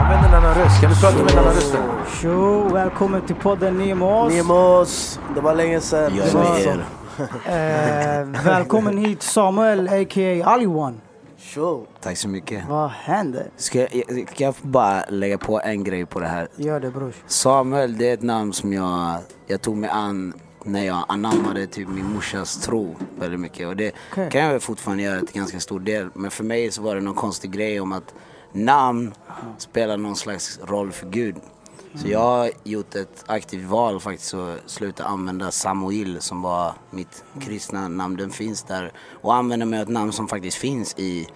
Använd en annan röst. Kan du prata med en annan röst? Tjo, välkommen till podden Nemos. Nemos, det var länge sedan. Jag är med er. Eh, välkommen hit Samuel, a.k.a. Aliwan. Tack så mycket. Vad händer? Ska jag, ska jag bara lägga på en grej på det här? Gör det brors. Samuel, det är ett namn som jag, jag tog mig an när jag anammade typ min morsas tro väldigt mycket. Och det Okej. kan jag fortfarande göra till ganska stor del. Men för mig så var det någon konstig grej om att namn spelar någon slags roll för Gud. Så jag har gjort ett aktivt val faktiskt att sluta använda Samuel som var mitt kristna namn. Den finns där. Och använda mig av ett namn som faktiskt finns i,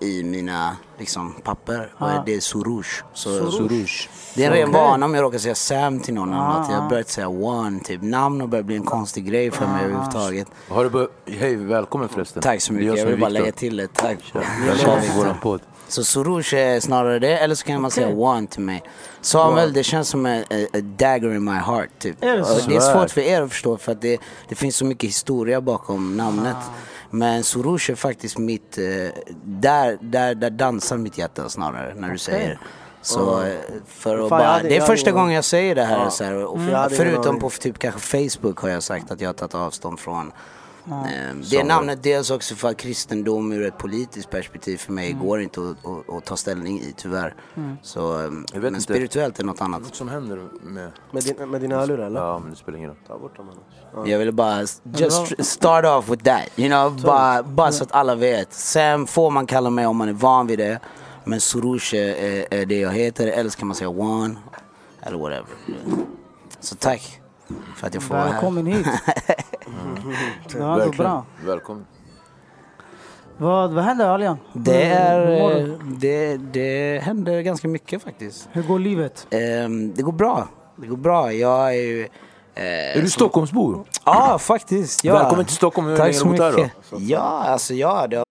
i mina liksom, papper. Och det är Soroush. Så, Soroush. det är en ren vana om jag råkar säga Sam till någon annan. Att jag har börjat säga One, typ namn och börjar bli en konstig grej för mig överhuvudtaget. Har du bör- Hej, välkommen förresten. Tack så mycket, jag som vill bara lägga till det. Tack. Välkommen. Så Soroush är snarare det, eller så kan man säga One till mig. Samuel, det känns som en dagger in my heart typ. Är det det är svårt för er att förstå för att det, det finns så mycket historia bakom namnet. Men Soroush är faktiskt mitt, eh, där, där, där dansar mitt hjärta snarare när du säger. Så eh, för att Fan, bara, hade- det är första gången jag säger det här. Så här och ingen förutom på typ kanske Facebook har jag sagt att jag har tagit avstånd från Eh, Det namnet dels också för att kristendom ur ett politiskt perspektiv för mig går inte att, att, att ta ställning i tyvärr. Så, eh, men inte. spirituellt är något Vad annat. som händer med... Med, din, med dina hörlurar eller? Ja, men det spelar ingen roll. Ta bort dem annars. Jag ville bara just start off with that. You know, bara, bara så att alla vet. Sam får man kalla mig om man är van vid det. Men Soroush är, är det jag heter. Eller så kan man säga One. Eller whatever. Så tack för att jag får vara här. Välkommen hit. Ja, det var Verkligen. bra. Välkommen. Vad, vad händer Alian? Det, är, eh, det, det händer ganska mycket faktiskt. Hur går livet? Ehm, det går bra. Det går bra. Jag är ju... eh, Är du Stockholmsbo? Ja, faktiskt. Ja. Välkommen till Stockholm. Hur Tack så mycket. Ja, alltså ja. Det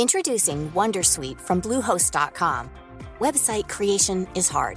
Introducing Wondersuite from Bluehost.com. Website creation is hard,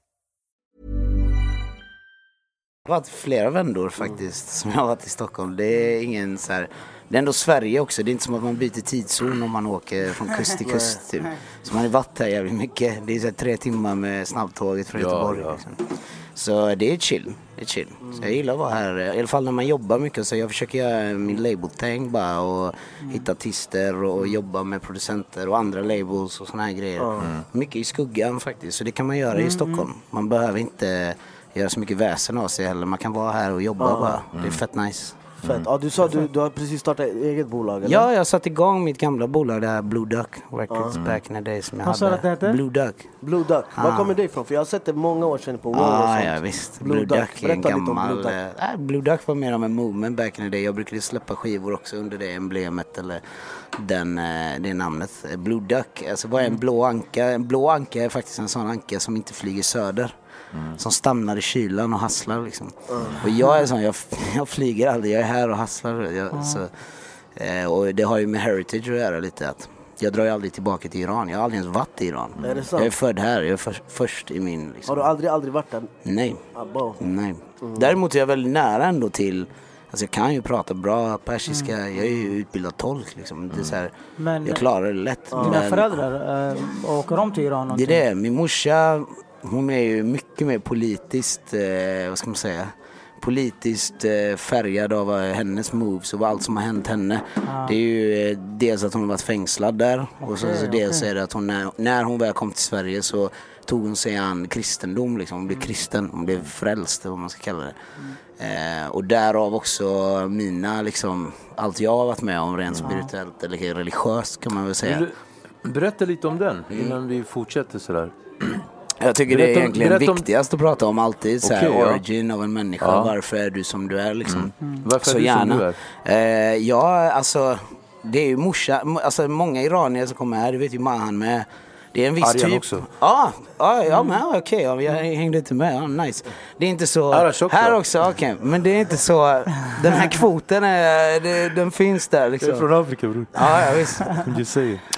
har varit flera vändor faktiskt som jag har varit i Stockholm. Det är ingen så här, det är ändå Sverige också. Det är inte som att man byter tidszon om man åker från kust till kust. Typ. Så man har varit här jävligt mycket. Det är så här tre timmar med snabbtåget från Ja, Göteborg. ja. Liksom. Så det är chill. Det är chill. Så jag gillar att vara här. I alla fall när man jobbar mycket. Så jag försöker göra min label-tänk bara och hitta artister och jobba med producenter och andra labels och såna här grejer. Mycket i skuggan faktiskt. Så det kan man göra i Stockholm. Man behöver inte göra så mycket väsen av sig heller. Man kan vara här och jobba bara. Det är fett nice. Fett. Ja, du sa du, du har precis startat eget bolag eller? Ja, jag satte igång mitt gamla bolag, det här Blue Duck Records back in the days som jag Vad sa du hade. att det hette? Blue Duck. Blue Duck. Var kommer det ifrån? För jag har sett det många år sedan på och Ah, sånt. ja visst. Blue Blue, Duck. Duck, är en gammal... Blue Duck. eh, äh, Blue Duck var mer av en movement back in the day. Jag brukade släppa skivor också under det emblemet eller den, eh, det namnet. Eh, Blue Duck, alltså vad är Mm. en blå anka? En blå anka är faktiskt en sån anka som inte flyger söder. Mm. Som stannar i kylan och hasslar liksom. Och jag är sån, jag, jag flyger aldrig, jag är här och hasslar. Jag, så, eh, och det har ju med heritage att göra lite att jag drar ju aldrig tillbaka till Iran. Jag har aldrig ens varit i Iran. Är det sant? jag är född här, jag är för, först i min liksom. Har du aldrig, aldrig varit där? Nej. Abba. Nej. Däremot är jag väldigt nära ändå till Alltså jag kan ju prata bra persiska, jag är ju utbildad tolk liksom. Det är så här, Men- jag klarar det lätt. Dina men föräldrar, äh, åker de till Iran det någonting? är det, min morsa hon är ju mycket mer politiskt, eh, vad ska man säga, politiskt eh, färgad av eh, hennes moves och allt som har hänt henne. Det är ju eh, dels att hon har varit fängslad där och så, så dels är det att hon när, när hon väl kom till Sverige så tog hon sig an kristendom liksom. Hon blev kristen, hon blev frälst vad man ska kalla det. Eh, och därav också mina liksom, allt jag har varit med om rent spirituellt eller religiöst kan man väl säga. Berätta lite om den innan vi fortsätter sådär. Jag tycker det Berätta är om- egentligen berätta viktigast att prata om alltid. Så här, Okej, ja. origin av en människa. Ja. Varför är du som du är liksom. Varför Så är du gärna. som du är? Eh, ja, alltså. Det är ju morsa, alltså många iranier som kommer här, det vet ju Mahan med. Det är en viss Arjan typ. också. Ja, ja, ja men okej, ja, jag hängde inte med. Ja, nice. Det är inte så... Arash också. Här också, okej. Men det är inte så... Den här kvoten, är, det, den finns där liksom. Afrika bror. Ja, ja, visst.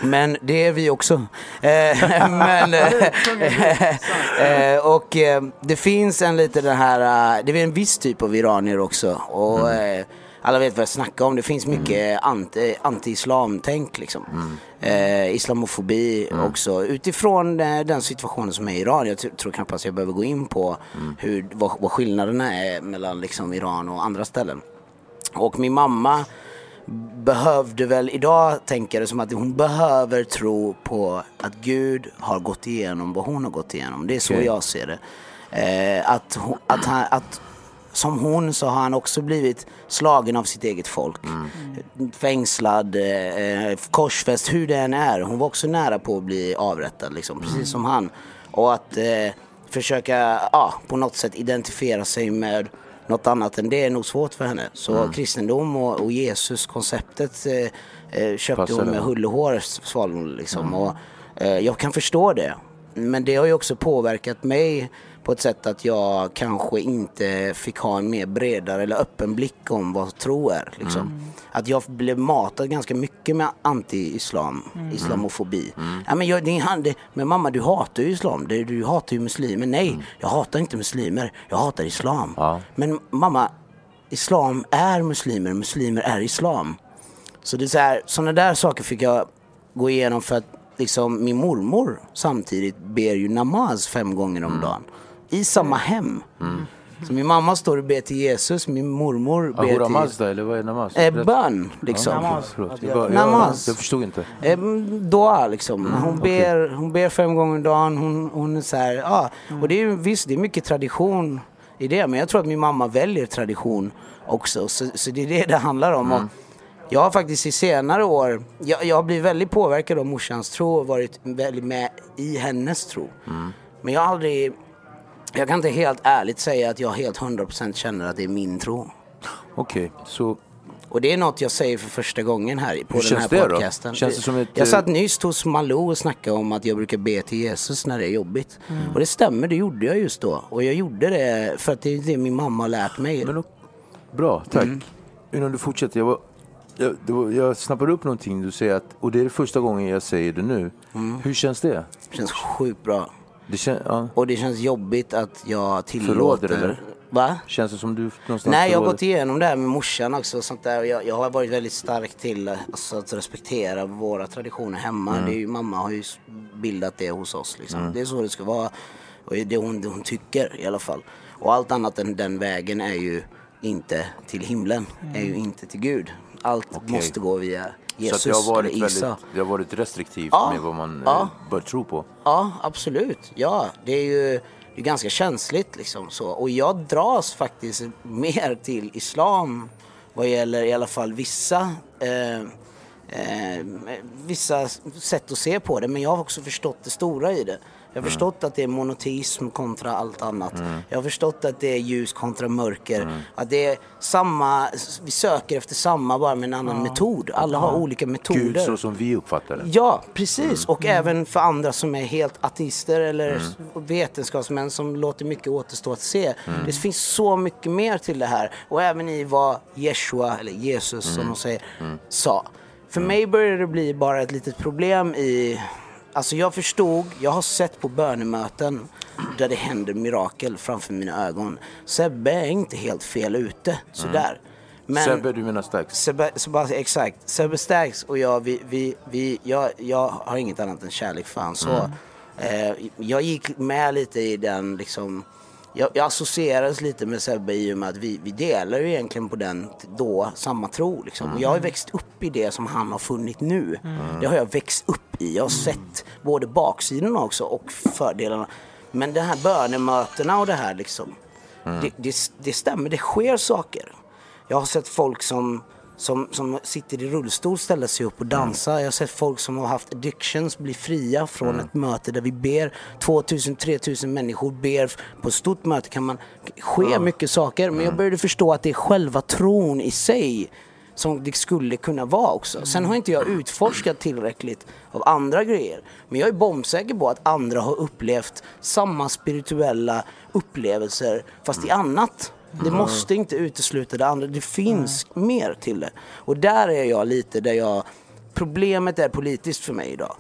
Men det är vi också. Eh, men, eh, och eh, det finns en lite den här, det är en viss typ av iranier också. Och eh, alla vet vad jag snackar om. Det finns mycket anti, anti-islam-tänk liksom. Eh, islamofobi också. Utifrån eh, den situationen som är i Iran. Jag tr- tror knappast jag behöver gå in på hur, vad, vad skillnaderna är mellan liksom, Iran och andra ställen. Och min mamma behövde väl, idag tänker jag det som att hon behöver tro på att Gud har gått igenom vad hon har gått igenom. Det är så Okej. jag ser det. Eh, att, hon- att, han, att som hon så har han också blivit slagen av sitt eget folk. Fängslad, eh, korsfäst, hur det än är. Hon var också nära på att bli avrättad, liksom, precis som han. Och att eh, försöka ja, på något sätt identifiera sig med något annat än det är nog svårt för henne. Så kristendom och, och Jesus-konceptet eh, eh, köpte Passade, hon med va? hull och hår svalde hon liksom. Och, eh, jag kan förstå det. Men det har ju också påverkat mig på ett sätt att jag kanske inte fick ha en mer bredare eller öppen blick om vad tro är. Liksom. Att jag blev matad ganska mycket med anti-islam, islamofobi. Ja, men, jag, det han, det, men mamma du hatar ju islam, du, du hatar ju muslimer. Nej, jag hatar inte muslimer, jag hatar islam. Ja. Men mamma, islam är muslimer, muslimer är islam. Så det är så här, sådana där saker fick jag gå igenom för att liksom min mormor samtidigt ber ju namaz fem gånger Mm. om dagen. I samma hem. Så min mamma står och ber till Jesus, min mormor ber Ahura till... Mazda eller vad är namaz? Eh, bön liksom. Namaz. Förlåt. Jag, bara, Namaz. jag, jag förstod inte. Eh, Dua liksom. Mm, Hon, ber, hon ber fem gånger om dagen. Hon, hon är så här, ja. Och det är ju visst, det är mycket tradition i det. Men jag tror att min mamma väljer tradition också. Så, så det är det det handlar om. Mm. Och jag har faktiskt i senare år, jag, jag har blivit väldigt påverkad av morsans tro och varit väldigt med i hennes tro. Mm. Men jag har aldrig, jag kan inte helt ärligt säga att jag helt 100% känner att det är min tro. Okej, så Och det är något jag säger för första gången här på Hur den här det då? podcasten. Känns det som ett, jag eh, satt nyss hos Malou och snackade om att jag brukar be till Jesus när det är jobbigt. Och det stämmer, det gjorde jag just då. Och jag gjorde det för att det är det min mamma har lärt mig. Men, bra, tack. Mm. Innan du fortsätter. Jag, var, jag, var, jag snappade upp någonting du säger att, och det är första gången jag säger det nu. Mm. Hur känns det? Det känns sjukt bra. Det kän, ja. Och det känns jobbigt att jag tillåter... Förråder, eller? Va? Känns det som du någonstans Nej, jag har gått igenom det här med morsan också. Och sånt där. Jag, jag har varit väldigt stark till alltså, att respektera våra traditioner hemma. Mm. Det är ju, mamma har ju bildat det hos oss. Liksom. Det är så det ska vara. Och det är hon, det hon tycker i alla fall. Och allt annat än den vägen är ju inte till himlen. Är ju inte till Gud. Allt måste gå via Jesus Så jag har varit, eller Isa. väldigt, jag har varit restriktiv Ja. med vad man Ja. eh, bör tro på. Ja, absolut. Ja, det är ju det är ganska känsligt liksom så. Och jag dras faktiskt mer till islam vad gäller i alla fall vissa eh, eh, vissa sätt att se på det. Men jag har också förstått det stora i det. Jag har förstått att det är monoteism kontra allt annat. Jag har förstått att det är ljus kontra mörker. Att det är samma, vi söker efter samma bara med en annan metod. Alla har olika metoder. Gud så som vi uppfattar det. Ja, precis. Och även för andra som är helt ateister eller vetenskapsmän som låter mycket återstå att se. Det finns så mycket mer till det här. Och även i vad Jeshua, eller Jesus som de säger, sa. För mig började det bli bara ett litet problem i... Alltså jag förstod, jag har sett på bönemöten där det händer mirakel framför mina ögon. Sebbe är inte helt fel ute, sådär. Men, Sebbe, du menar Stax? Sebbe, Sebbe, exakt. Sebbe Stax och jag, vi, vi, vi, jag, jag har inget annat än kärlek för han. Så, eh, jag gick med lite i den liksom jag, jag associerades lite med Sebbe i och med att vi, vi delar ju egentligen på den då samma tro. Liksom. Och jag har ju växt upp i det som han har funnit nu. Det har jag växt upp i. Jag har sett både baksidorna också och fördelarna. Men de här bönemötena och det här liksom. Det, det, det stämmer, det sker saker. Jag har sett folk som, som, som sitter i rullstol ställa sig upp och dansa. Jag har sett folk som har haft addictions bli fria från ett möte där vi ber 2000-3000 människor ber. På ett stort möte kan man ske mycket saker. Men jag började förstå att det är själva tron i sig som det skulle kunna vara också. Sen har inte jag utforskat tillräckligt av andra grejer. Men jag är bombsäker på att andra har upplevt samma spirituella upplevelser fast i annat. Det måste inte utesluta det andra. Det finns mer till det. Och där är jag lite där jag... Problemet är politiskt för mig idag.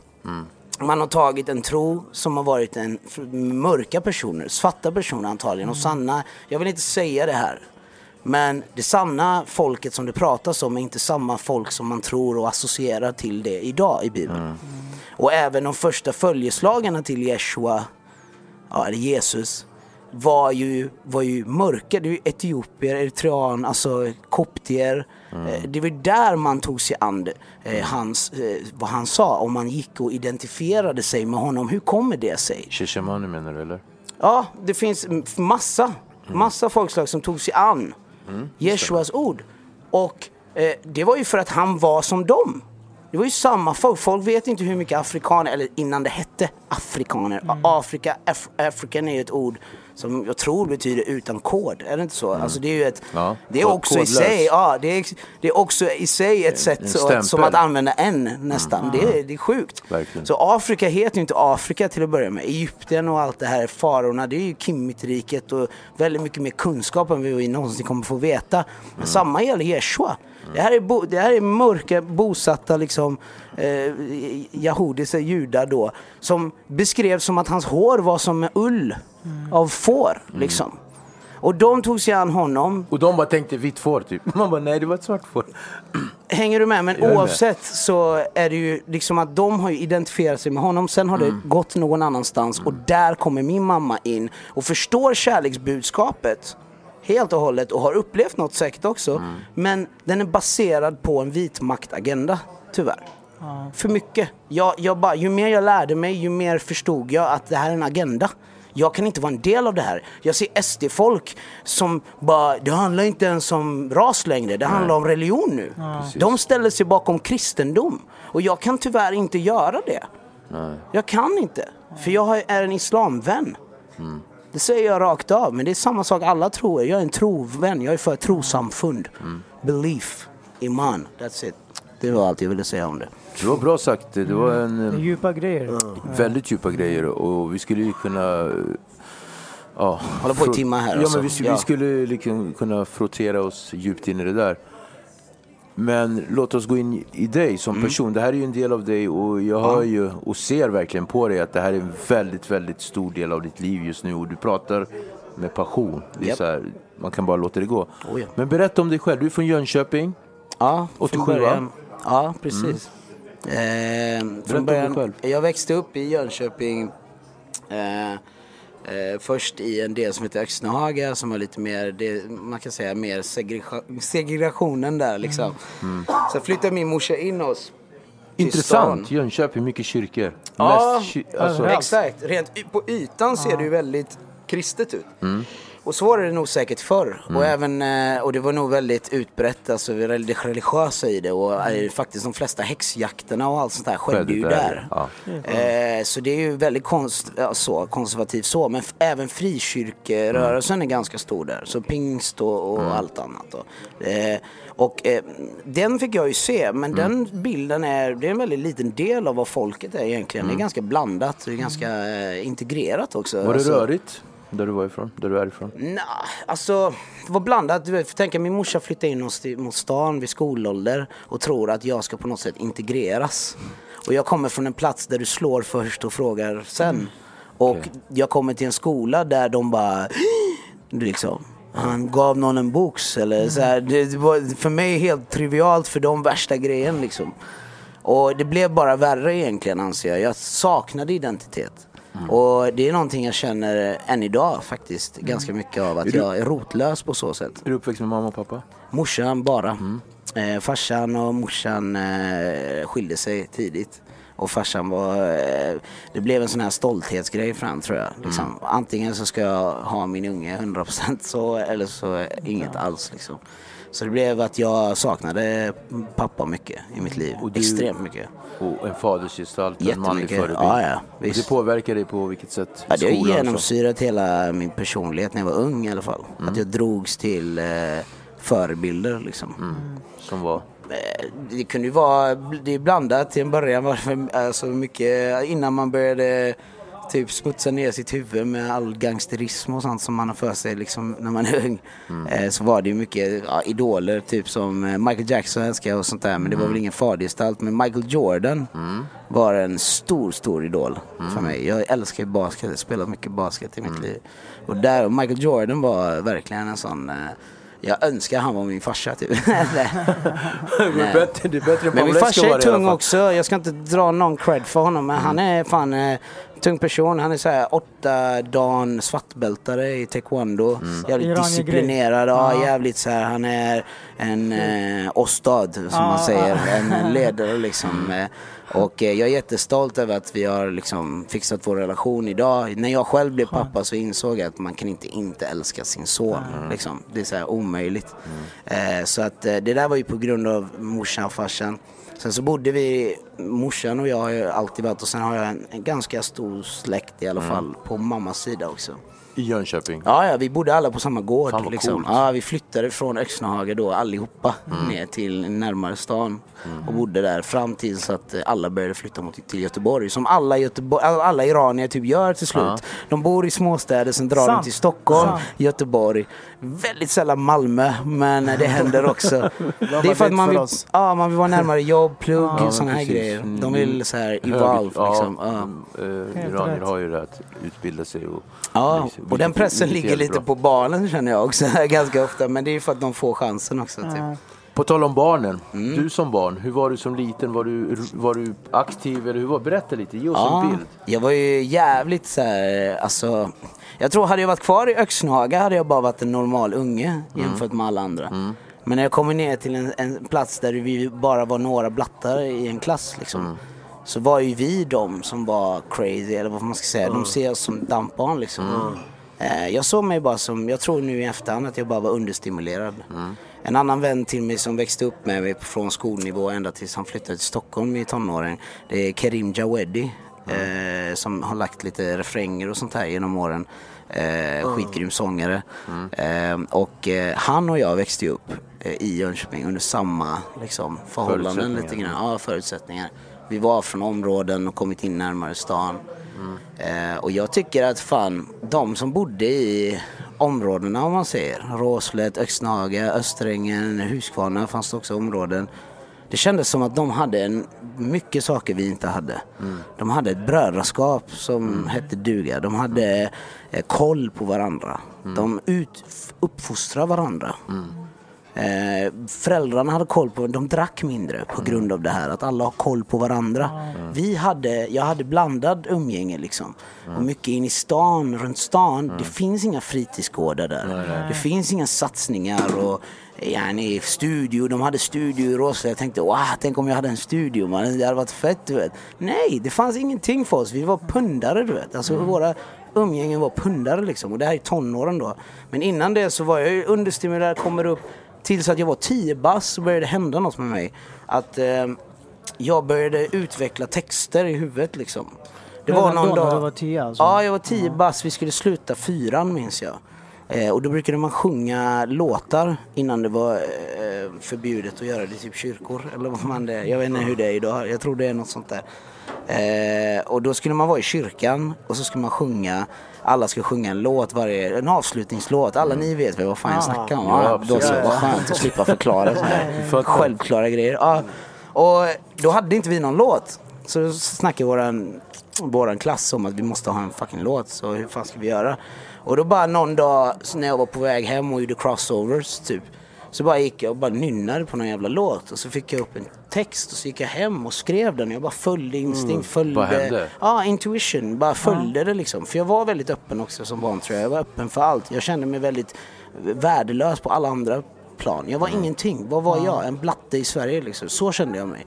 Man har tagit en tro som har varit en mörka personer, svarta personer antagligen och sanna. Jag vill inte säga det här. Men det sanna folket som det pratas om är inte samma folk som man tror och associerar till det idag i Bibeln. Och även de första följeslagarna till Jeshua, ja, eller Jesus, var ju, var ju mörka. Det är ju etiopier, eritrean, alltså koptier. Eh, Det var där man tog sig an eh, hans, eh, vad han sa. Om man gick och identifierade sig med honom. Hur kommer det sig? Sheshamani menar du eller? Ja, det finns massa, massa folkslag som tog sig an Jeshuas ord. Och eh, det var ju för att han var som dem. Det var ju samma folk. Folk vet inte hur mycket afrikaner, eller innan det hette afrikaner. Afrika, af, African är ju ett ord som jag tror betyder utan kod. Är det inte så? Alltså det är ju ett, Ja, det är också i kodlös. sig, ja, det är, det är också i sig ett sätt så, som att använda en nästan. Det, är, det är sjukt. Verkligen. Så Afrika heter ju inte Afrika till att börja med. Egypten och allt det här, farorna, det är ju Kimmitriket och väldigt mycket mer kunskap än vi någonsin kommer få veta. Men samma gäller Jeshua. Det här är, bo, det här är mörka bosatta liksom eh, Yahudis, judar då, som beskrevs som att hans hår var som ull av får liksom. Och de tog sig an honom Och de bara tänkte vitt får typ. Man bara nej det var ett svart får. Hänger du med? Men Jag är med. oavsett så är det ju liksom att de har identifierat sig med honom. Sen har Mm. det gått någon annanstans och där kommer min mamma in och förstår kärleksbudskapet helt och hållet och har upplevt något säkert också. Mm. Men den är baserad på en vit maktagenda, tyvärr. För mycket. Jag, jag bara, ju mer jag lärde mig, ju mer förstod jag att det här är en agenda. Jag kan inte vara en del av det här. Jag ser SD-folk som bara, det handlar inte ens om ras längre, det handlar om religion nu. De ställer sig bakom kristendom. Och jag kan tyvärr inte göra det. Jag kan inte. För jag är en islamvän. Det säger jag rakt av, men det är samma sak alla tror. Jag är en trovän, jag är för trossamfund. Belief, iman, that's it. Det var allt jag ville säga om det. Det var bra sagt. Det var en Det är eh, djupa grejer. väldigt djupa grejer och vi skulle ju kunna eh, Ja, Hålla på i timmar här Ja, alltså. men vi, Ja. vi skulle liksom kunna frottera oss djupt in i det där. Men låt oss gå in i dig som Mm. person. Det här är ju en del av dig och jag hör ju och ser verkligen på dig att det här är en väldigt, väldigt stor del av ditt liv just nu och du pratar med passion. Det är Japp. så här, man kan bara låta det gå. Oh, ja. Men berätta om dig själv. Du är från Jönköping. Ja, 87, från början. Ja, precis. Eh, om från början, jag växte upp i Jönköping. Eh, eh, först i en del som heter Öxnehaga som var lite mer, det, man kan säga mer segrega- segregationen där liksom. Sen flyttade min morsa in oss. Intressant. stan. Jönköping, mycket kyrkor. Ja, Mest alltså, exakt. Rent på ytan ser det ju väldigt kristet ut. Och så var det nog säkert förr. Och, även, eh, och det var nog väldigt utbrett, alltså det religiösa i det. Och eh, faktiskt de flesta häxjakterna och allt sånt där skedde ju där, där. ja. Eh, så det är ju väldigt konst, ja, så, konservativt så. Men även frikyrkerörelsen är ganska stor där. Så pingst och, och allt annat. Då. Eh, och eh, den fick jag ju se, men den bilden är, det är en väldigt liten del av vad folket är egentligen. Det är ganska blandat, det är ganska eh, integrerat också. Var det Alltså- rörigt? Där du var ifrån? Där du är ifrån? Nej, alltså det var blandat. Du vet, för tänka, min morsa flyttade in oss till- mot stan vid skolålder och tror att jag ska på något sätt integreras. Och jag kommer från en plats där du slår först och frågar sen. Och jag kommer till en skola där de bara, liksom. Han gav någon en box eller så här. Det var för mig helt trivialt för de värsta grejen liksom. Och det blev bara värre egentligen anser jag. Jag saknade identitet. Och det är någonting jag känner än idag faktiskt. Ganska mycket av att jag är rotlös på så sätt. Är du uppväxt med mamma och pappa? Morsan bara. Eh, farsan och morsan eh, skilde sig tidigt. Och farsan var, eh, det blev en sån här stolthetsgrej fram tror jag. Liksom. Antingen så ska jag ha min unge 100% så eller så inget alls liksom. Så det blev att jag saknade pappa mycket i mitt liv. Och du- Extremt mycket. Och en fadersgestalt, en manlig förebild. Ja, ja, och visst. det påverkar dig på vilket sätt? Ja, det har och genomsyrat hela min personlighet när jag var ung i alla fall. Att jag drogs till eh, förebilder liksom. Som var? Eh, Det kunde ju vara, det är blandat till en början alltså mycket innan man började typ smutsa ner sitt huvud med all gangsterism och sånt som man har för sig liksom när man är ung. Eh, Så var det ju mycket ja, idoler typ som eh, Michael Jackson älskar jag och sånt där men det var väl ingen fadergestalt men Michael Jordan var en stor, stor idol för mig. Jag älskar ju basket, jag spelat mycket basket i mitt liv. Och där, Michael Jordan var verkligen en sån eh, jag önskar han var min farsa typ. Men min farsa är tung också. Jag ska inte dra någon cred för honom men han är fan eh, tung person. Han är såhär åtta dan svartbältare i taekwondo. Jävligt Iranier-grej. disciplinerad. Ja, Ja. jävligt så här. Han är en eh, ostad som Ja, man säger. En ledare liksom. Eh, Och eh, jag är jättestolt över att vi har liksom fixat vår relation idag. När jag själv blev pappa så insåg jag att man kan inte inte älska sin son. Liksom. Det är så här omöjligt. Eh, Så att eh, det där var ju på grund av morsan och farsan. Sen så bodde vi, morsan och jag har ju alltid varit och sen har jag en, en ganska stor släkt i alla fall på mammas sida också. I Jönköping? Ja, ja, vi bodde alla på samma gård. Fan, vad liksom. coolt. Ja, vi flyttade från Öxnehaga då allihopa ner till närmare stan och bodde där fram tills att alla började flytta mot, till Göteborg. Som alla, Göteborg, alla, iranier typ gör till slut. De bor i småstäder, sen drar de Sant. till Stockholm, Sant. Göteborg. Väldigt sällan Malmö, men det händer också. det är för att man vill, ja, man vill vara närmare jobb, plugg, men sådana här grejer. De Mm. vill så här evolve ja, liksom. Ja. eh, Helt Iranier rätt. har ju det att utbilda sig och... Ja, vilket- och den pressen ligger lite bra. på barnen känner jag också ganska ofta. Men det är ju för att de får chansen också. Typ. På tal om barnen, Mm. du som barn, hur var du som liten? Var du, var du aktiv eller hur var Berätta lite, ge oss Ja, en bild. jag var ju jävligt så här, alltså. Jag tror hade jag varit kvar i Öxnehaga hade jag bara varit en normal unge jämfört med alla andra. Men när jag kommer ner till en, en plats där vi bara var några blattar i en klass liksom. Så var ju vi de som var crazy eller vad man ska säga. De ser oss som dampbarn liksom. Eh, Jag såg mig bara som, jag tror nu i efterhand att jag bara var understimulerad. En annan vän till mig som växte upp med mig från skolnivå ända tills han flyttade till Stockholm i tonåren. Det är Kerim Jawedi. Eh, som har lagt lite refränger och sånt här genom åren. Eh, skitgrym sångare. Eh, och eh, han och jag växte upp eh, i Jönköping under samma liksom, förhållanden lite grann. Ja, förutsättningar. Vi var från områden och kommit in närmare stan. Eh, och jag tycker att fan, de som bodde i områdena om man säger, Råslätt, Öxnaga, Österängen, Huskvarna fanns det också områden. Det kändes som att de hade en, mycket saker vi inte hade. De hade ett brödraskap som hette duga. De hade eh, koll på varandra. De ut, uppfostrade varandra. Eh, föräldrarna hade koll på, de drack mindre på grund av det här, att alla har koll på varandra. Vi hade, jag hade blandad umgänge liksom. Och mycket in i stan, runt stan, det finns inga fritidsgårdar där. Det finns inga satsningar och yani, studio, de hade studio i Råsla. Jag tänkte, wow, tänk om jag hade en studio man. Det hade varit fett du vet. Nej, det fanns ingenting för oss. Vi var pundare du vet. Alltså våra umgängen var pundare liksom. Och det här är tonåren då. Men innan det så var jag understimulerad, kommer upp Tills att jag var 10 bass så började det hända något med mig. Att eh, jag började utveckla texter i huvudet liksom. Det Redan då när du var 10 alltså? Ja, jag var 10 bass. Vi skulle sluta fyran minns jag. Eh, och då brukade man sjunga låtar innan det var eh, förbjudet att göra det i typ kyrkor. Eller vad man det Jag vet inte hur det är idag. Jag tror det är något sånt där. Eh, och då skulle man vara i kyrkan och så skulle man sjunga alla ska sjunga en låt varje, en avslutningslåt. Alla ni vet väl vad fan jag snackar om? Ja, då så, vad skönt att slippa förklara så här självklara grejer. Ja. Och då hade inte vi någon låt. Så då snackade våran, våran klass om att vi måste ha en fucking låt. Så hur fan ska vi göra? Och då bara någon dag när jag var på väg hem och gjorde crossovers typ. Så bara gick jag och bara nynnade på någon jävla låt och så fick jag upp en text och så gick jag hem och skrev den. Jag bara följde instinkt, följde... Vad hände? Ja, intuition. Bara följde det liksom. För jag var väldigt öppen också som barn tror jag. Jag var öppen för allt. Jag kände mig väldigt värdelös på alla andra plan. Jag var ingenting. Vad var jag? En blatte i Sverige liksom. Så kände jag mig.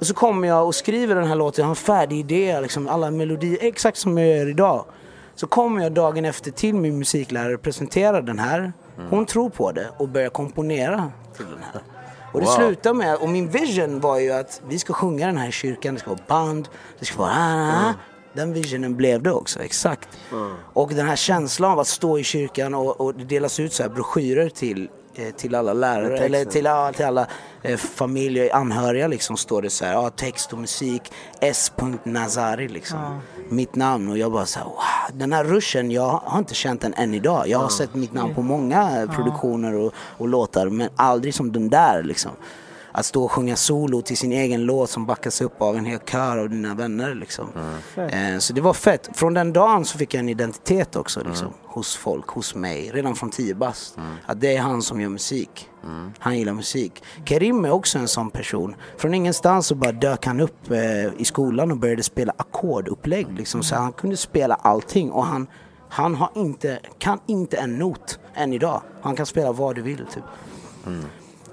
Och så kommer jag och skriver den här låten, jag har en färdig idé, liksom alla melodier, exakt som jag gör idag. Så kommer jag dagen efter till min musiklärare och presenterar den här. Hon tror på det och börjar komponera till den här. Och det Wow. slutar med, och min vision var ju att vi ska sjunga den här i kyrkan, det ska vara band, det ska vara ah, ah. Den visionen blev det också, exakt. Och den här känslan av att stå i kyrkan och, och det delas ut så här broschyrer till, eh, till alla lärare, eller till, ja, till alla eh, familjer, anhöriga liksom står det så här, ja, text och musik, S. Nazari liksom. Mitt namn och jag bara så här, wow, den här ruschen, jag har inte känt den än idag. Jag har sett mitt namn på många eh, produktioner och, och låtar men aldrig som den där liksom. Att stå och sjunga solo till sin egen låt som backas upp av en hel kör av dina vänner liksom. Eh, så det var fett. Från den dagen så fick jag en identitet också liksom. Hos folk, hos mig. Redan från 10 bast. Att det är han som gör musik. Han gillar musik. Karim är också en sån person. Från ingenstans så bara dök han upp eh, i skolan och började spela ackordupplägg liksom. Så han kunde spela allting och han, han har inte, kan inte en not än idag. Han kan spela vad du vill typ.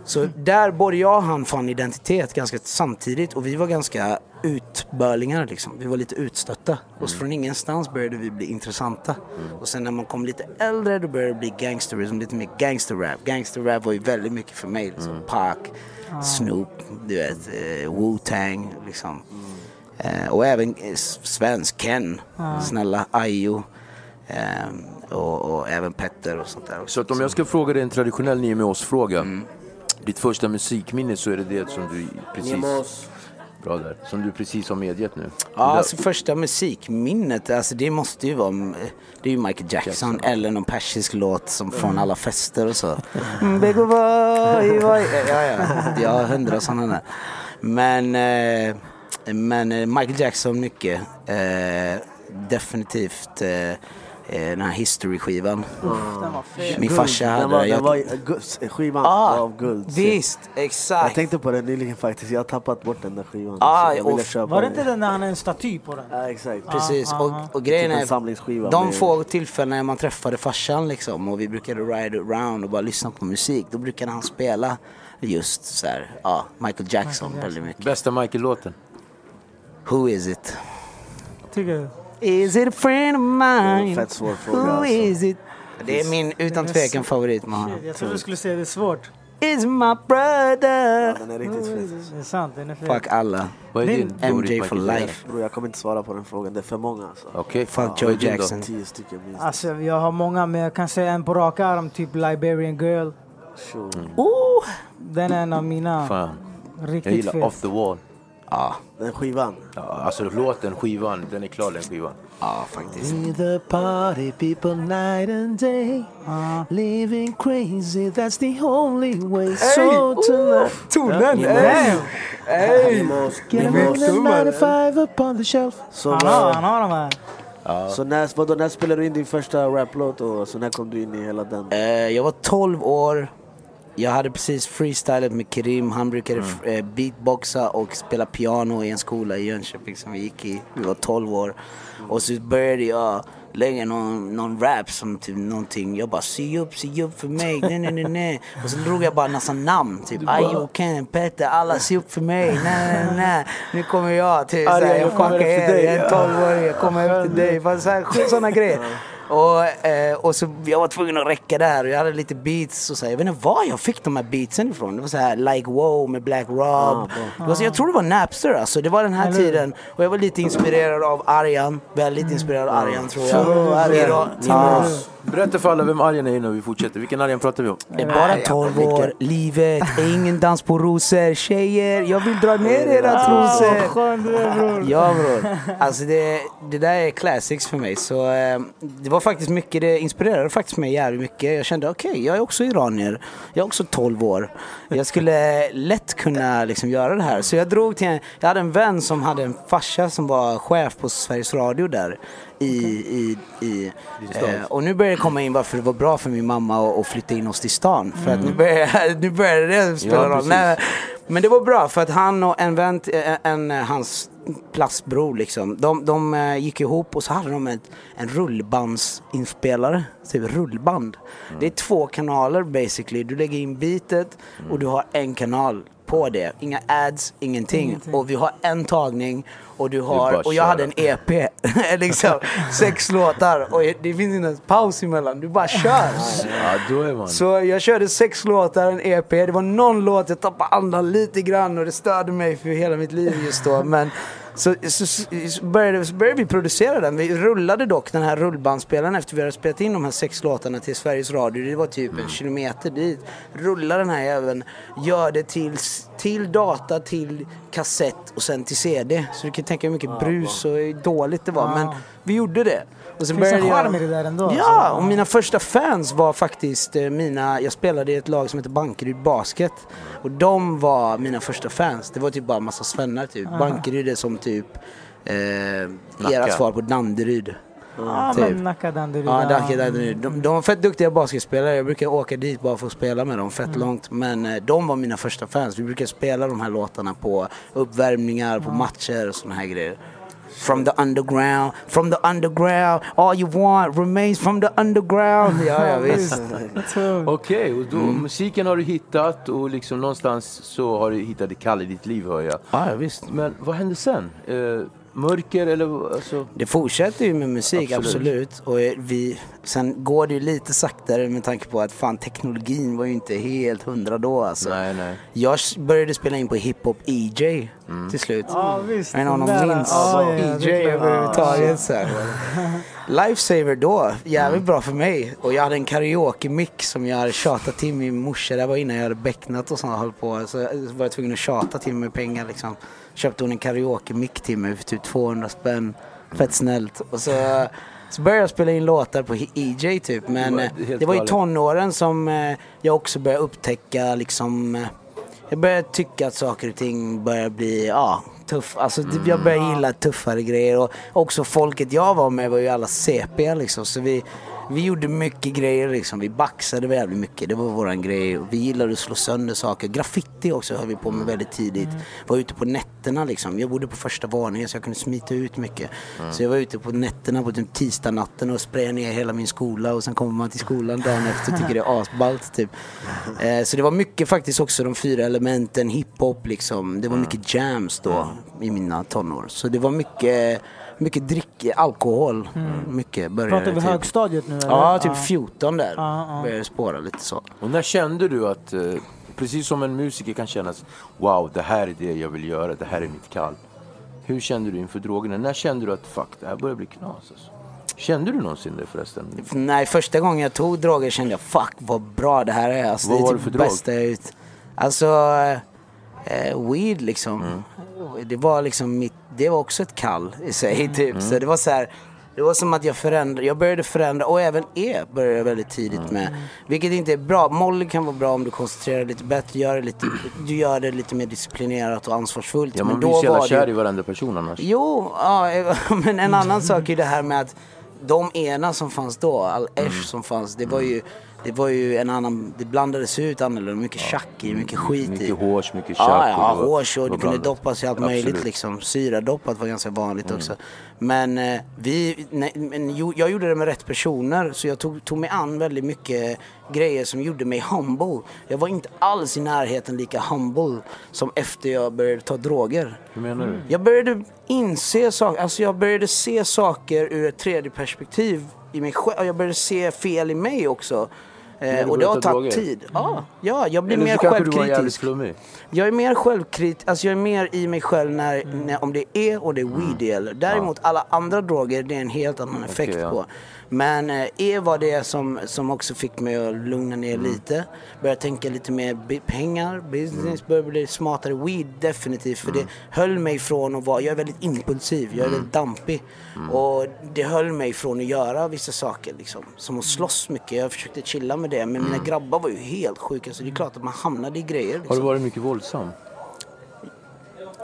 Så där både jag och han fann identitet ganska samtidigt och vi var ganska utbörlingar liksom. Vi var lite utstötta. Och så från ingenstans började vi bli intressanta. Och sen när man kom lite äldre då började det bli gangsterism, lite mer gangsterrap. Gangsterrap var ju väldigt mycket för mig liksom. Pac, Snoop, du vet, eh, Wu-Tang liksom. Eh, och även eh, svensk, Ken, snälla, Ayo. Eh, och, och även Petter och sånt där också. Så att om jag ska fråga dig en traditionell Nio med oss-fråga. Mm. Ditt första musikminne så är det det som du precis... Bra där. Som du precis har medgett nu. Ja, alltså första musikminnet, alltså det måste ju vara, det är ju Michael Jackson, eller någon persisk låt som från alla fester och så. Mm. Ja, ja, jag har hundra sådana där. Men, eh, men eh, Michael Jackson mycket. Eh, definitivt den här History-skivan. Den var fet. Min farsa Den hade var, den. den var Jag, guld, skivan ah, av guld. visst, Jag exakt. tänkte på det nyligen faktiskt, jag har tappat bort den där skivan. Ah, jag och- köpa Var det den. inte den när han är en staty på den? Ja, exakt. Precis, Ah, och, ah, och grejen Typ en är, de med- få tillfällen när man träffade farsan liksom och vi brukade ride around och bara lyssna på musik, då brukade han spela just så här, ja, Michael Jackson väldigt mycket. Bästa Michael-låten? Who is it? Tycker du? Is it a friend of mine? fett svår fråga, Who alltså. is it? Det är min utan tvekan favorit med honom. Jag trodde du skulle säga det är svårt. Is my brother. Den är riktigt fet. Det är sant, den är fet. Fuck alla. Vad är Din MJ for life. Bror jag kommer inte svara på den frågan, det är för många alltså. Okej. Fuck Vad Joe? Jackson. Tio stycken minst. Alltså jag har många men jag kan säga en på rak arm, typ Liberian Girl. Sure. Oh! Den är en av mina Fan. Jag riktigt gillar fet. Off the Wall. Ja, Den skivan. Ja, alltså låten, skivan, den är klar den skivan. ja faktiskt. the party people night and day. Living crazy, that's the only way. So tonight. Tonen! Nemos, Get Nemos. the 95 upon the shelf. Så, Han har, han har de här. så när, vadå, när spelade du in din första raplåt och så när kom du in i hela den? Eh, jag var 12 år. Jag hade precis freestylat med Kerim. Han brukade eh, beatboxa och spela piano i en skola i Jönköping som vi gick i. Vi var 12 år. Och så började jag lägga någon, någon rap som typ någonting. Jag bara se upp, se upp för mig. Nej, nej, nej, nej. Och så drog jag bara nästan namn. Typ Ayo, Ken, Petter. Alla se upp för mig. Nej, nej, nej. Nu kommer jag. Typ, såhär, jag kommer efter er. dig. Jag är 12-åring. Jag kommer efter dig. Sådana grejer. Och, eh, och så jag var tvungen att räcka där och jag hade lite beats och så här, Jag vet inte var jag fick de här beatsen ifrån. Det var så här Like Wow med Black Rob. det var så, jag tror det var Napster alltså. Det var den här tiden. Och jag var lite inspirerad av Arjan. Väldigt inspirerad av Arjan tror jag. Iran- Ja. Berätta för alla vem Arjan är innan vi fortsätter. Vilken Arjan pratar vi om? Jag är bara 12 år, livet är ingen dans på rosor. Tjejer, jag vill dra ner era trosor. Skön du är bror. Ja bror. Alltså det, det där är classics för mig. Så eh, det var faktiskt mycket, det inspirerade faktiskt mig jävligt mycket. Jag kände okej, jag är också iranier. Jag är också 12 år. Jag skulle lätt kunna liksom göra det här. Så jag drog till en, jag hade en vän som hade en farsa som var chef på Sveriges Radio där i, i, i eh, och nu börjar det komma in varför det var bra för min mamma att, flytta in oss till stan. För att nu börjar, nu börjar det spela Ja, roll. Nej, men det var bra för att han och en vän, en, en, hans plastbror liksom, de, de eh, gick ihop och så hade de ett, en rullbandsinspelare, typ rullband. Det är två kanaler basically, du lägger in beatet och du har en kanal på det. Inga ads, ingenting. Och vi har en tagning och du har, och jag hade en EP, liksom sex låtar och det finns inte ens paus emellan, du bara kör. Ja, då är man... Så jag körde sex låtar, en EP. Det var någon låt jag tappade andan lite grann och det störde mig för hela mitt liv just då. Men så, så, så, började, så började vi producera den. Vi rullade dock den här rullbandspelaren efter vi hade spelat in de här sex låtarna till Sveriges Radio. Det var typ en kilometer dit. Rulla den här även, gör det till, till data, till kassett och sen till CD. Så du kan tänka hur mycket brus och dåligt det var. Men vi gjorde det. Och så Finns en charm i det där ändå, Ja, alltså. och mina första fans var faktiskt eh, mina, jag spelade i ett lag som heter Bankeryd Basket. Och de var mina första fans. Det var typ bara massa svennar typ. Bankeryd är som typ eh, era svar på Danderyd. Ja, typ. men Nacka, Danderyd. Ja. Danke, Danderyd. De, de var fett duktiga basketspelare. Jag brukar åka dit bara för att spela med dem fett långt. Men eh, de var mina första fans. Vi brukar spela de här låtarna på uppvärmningar, på matcher och såna här grejer. From the underground, from the underground, all you want remains from the underground. Ja, ja visst. Okej, och då, Mm. musiken har du hittat och liksom någonstans så har du hittat ett kall i ditt liv hör jag. Ja, ja, visst. Men vad hände sen? Eh, mörker eller alltså? Det fortsätter ju med musik, Absolut. absolut. Och vi, sen går det ju lite saktare med tanke på att fan teknologin var ju inte helt hundra då alltså. Nej, nej. Jag började spela in på hiphop EJ till slut. Ja, visst. Jag vet inte om där, minns ja, EJ överhuvudtaget. Lifesaver då, jävligt bra för mig. Och jag hade en karaoke-mick som jag hade tjatat till min morsa. Det var innan jag hade becknat och sånt höll på. Så jag var jag tvungen att tjata till mig pengar liksom. Köpte hon en karaoke-mick till mig för typ 200 spänn. Fett snällt. Och så, så började jag spela in låtar på EJ typ. Men Det var eh, det var i tonåren som eh, jag också började upptäcka liksom eh, jag började tycka att saker och ting börjar bli, ja, tuff. Alltså typ, jag började gilla tuffare grejer och också folket jag var med var ju alla CP liksom. Så vi, vi gjorde mycket grejer liksom. Vi baxade jävligt mycket. Det var våran grej. Vi gillade att slå sönder saker. Graffiti också höll vi på med väldigt tidigt. Var ute på nätterna liksom. Jag bodde på första våningen så jag kunde smita ut mycket. Så jag var ute på nätterna på typ tisdagnatten och sprayade ner hela min skola och sen kommer man till skolan dagen efter och tycker det är asballt typ. Eh, så det var mycket faktiskt också de fyra elementen, hiphop liksom. Det var mycket jams då i mina tonår. Så det var mycket, mycket drick, alkohol. Mycket började Pratar vi typ. högstadiet nu eller? Ja, typ 14 där. Ja, ja. Började spåra lite så. Och när kände du att, eh, precis som en musiker kan känna att wow, det här är det jag vill göra, det här är mitt kall. Hur kände du inför drogerna? När kände du att fuck, det här börjar bli knas alltså? Kände du någonsin det förresten? Nej, första gången jag tog droger kände jag fuck vad bra det här är. Alltså, Vad det är var typ det för drog? bästa jag ut. Alltså, eh, weed liksom. Mm. Det var liksom mitt, det var också ett kall i sig typ. Mm. Så det var så här. Det var som att jag förändrade, jag började förändra och även E började jag väldigt tidigt Mm. med. Vilket inte är bra. Molly kan vara bra om du koncentrerar dig lite bättre, gör det lite, du gör det lite mer disciplinerat och ansvarsfullt. Ja, man Men blir då så jävla det kär ju- i varenda person annars. Jo, ja, men en annan sak är det här med att de ena som fanns då, all Esh som fanns, det var ju det var ju en annan, det blandades ut annorlunda, mycket tjack i, mycket skit i. Mycket hårs, mycket Ja, tjack. ja, och var- hårs och det kunde blandat. doppas i allt Absolut. möjligt liksom. Syradoppat var ganska vanligt också. Men eh, vi, nej, men jo, jag gjorde det med rätt personer så jag tog, tog mig an väldigt mycket grejer som gjorde mig humble. Jag var inte alls i närheten lika humble som efter jag började ta droger. Hur menar du? Jag började inse saker, alltså jag började se saker ur ett tredje perspektiv i mig själv. Jag började se fel i mig också. Eh, du och det har tagit tid. Ja, ja, jag blir Eller mer självkritisk. Jag är mer självkritisk, alltså jag är mer i mig själv när, när, om det är och det är weed det gäller. Däremot alla andra droger, det är en helt annan effekt ja. på. Men eh, E var det som, som också fick mig att lugna ner lite. Börja tänka lite mer pengar, business, börja bli smartare. Weed definitivt, för det höll mig från att vara, jag är väldigt impulsiv, jag är väldigt dampig. Och det höll mig från att göra vissa saker liksom. Som att slåss mycket, jag försökte chilla med det. Men mina grabbar var ju helt sjuka så det är klart att man hamnade i grejer. Har Liksom. du varit mycket våldsam?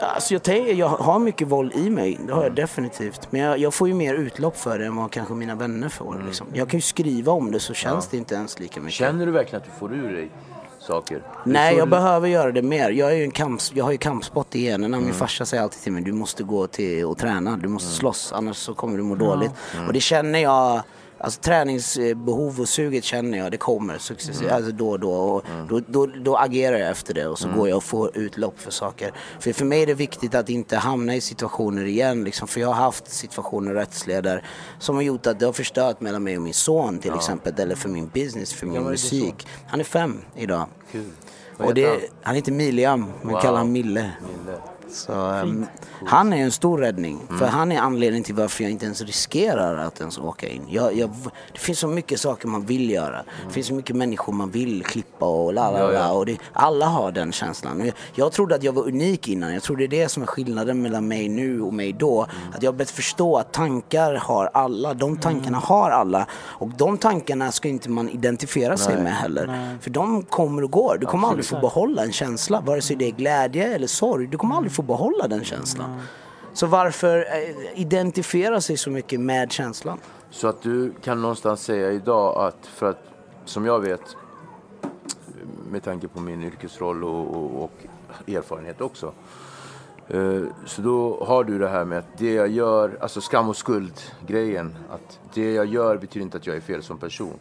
Alltså jag, tänker, jag har mycket våld i mig, det har jag definitivt. Men jag, jag får ju mer utlopp för det än vad kanske mina vänner får. Liksom. Jag kan ju skriva om det så känns det inte ens lika mycket. Känner du verkligen att du får ur dig saker? Nej, jag du- behöver göra det mer. Jag, är ju en kamp, jag har ju kampsport i generna. Min farsa säger alltid till mig, du måste gå till och träna. Du måste slåss, annars så kommer du må dåligt. Och det känner jag, alltså träningsbehov och suget känner jag, det kommer successivt, alltså då och då. Och då, då. Då agerar jag efter det och så går jag och får utlopp för saker. För för mig är det viktigt att inte hamna i situationer igen. Liksom, för jag har haft situationer rättsliga där som har gjort att det har förstört mellan mig och min son till exempel. Eller för min business, för min musik. Han är fem idag. Kul. Och det, han heter Miliam, men Wow. kallar han Mille. Mille. Så, ehm, han är en stor räddning. Mm. För han är anledningen till varför jag inte ens riskerar att ens åka in. Jag, jag, det finns så mycket saker man vill göra. Det finns så mycket människor man vill klippa och la la la. ja. Och det, alla har den känslan. Jag, jag trodde att jag var unik innan. Jag tror det är det som är skillnaden mellan mig nu och mig då. Mm. Att jag har börjat förstå att tankar har alla. De tankarna har alla. Och de tankarna ska inte man identifiera sig med heller. För de kommer och går. Du kommer aldrig få behålla en känsla. Vare sig det är glädje eller sorg. Du kommer aldrig få behålla den känslan. Så varför eh, identifiera sig så mycket med känslan? Så att du kan någonstans säga idag att, för att som jag vet, med tanke på min yrkesroll och, och, och erfarenhet också. eh, Så då har du det här med att det jag gör, alltså skam och skuld-grejen. Att det jag gör betyder inte att jag är fel som person.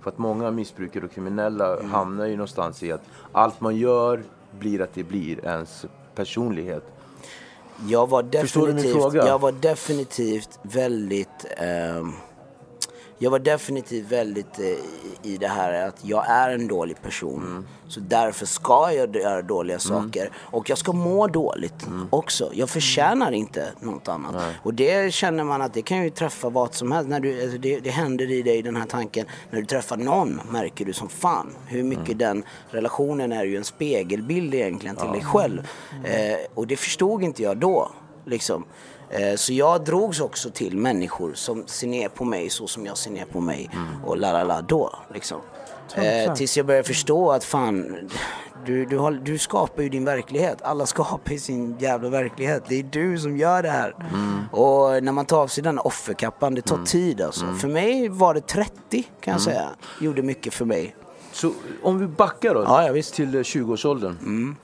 För att många missbrukare och kriminella Mm. hamnar ju någonstans i att allt man gör blir att det blir ens personlighet. Jag var definitivt, jag var definitivt väldigt ehm, jag var definitivt väldigt eh, i det här att jag är en dålig person. Mm. Så därför ska jag göra dåliga saker. Och jag ska må dåligt Mm. också. Jag förtjänar inte något annat. Och det känner man att det kan ju träffa vad som helst. När du, alltså det, det händer i dig den här tanken. När du träffar någon märker du som fan hur mycket Mm. den relationen är ju en spegelbild egentligen till dig själv. Eh, och det förstod inte jag då. Liksom. Eh, Så jag drogs också till människor som ser ner på mig så som jag ser ner på mig. Och la la la då liksom. Eh, tills jag började förstå att fan, du, du, har, du skapar ju din verklighet. Alla skapar ju sin jävla verklighet. Det är du som gör det här. Och när man tar av sig den offerkappan, det tar tid alltså. För mig var det 30 kan jag säga. Gjorde mycket för mig. Så om vi backar då Ja, ja, till eh, 20-årsåldern.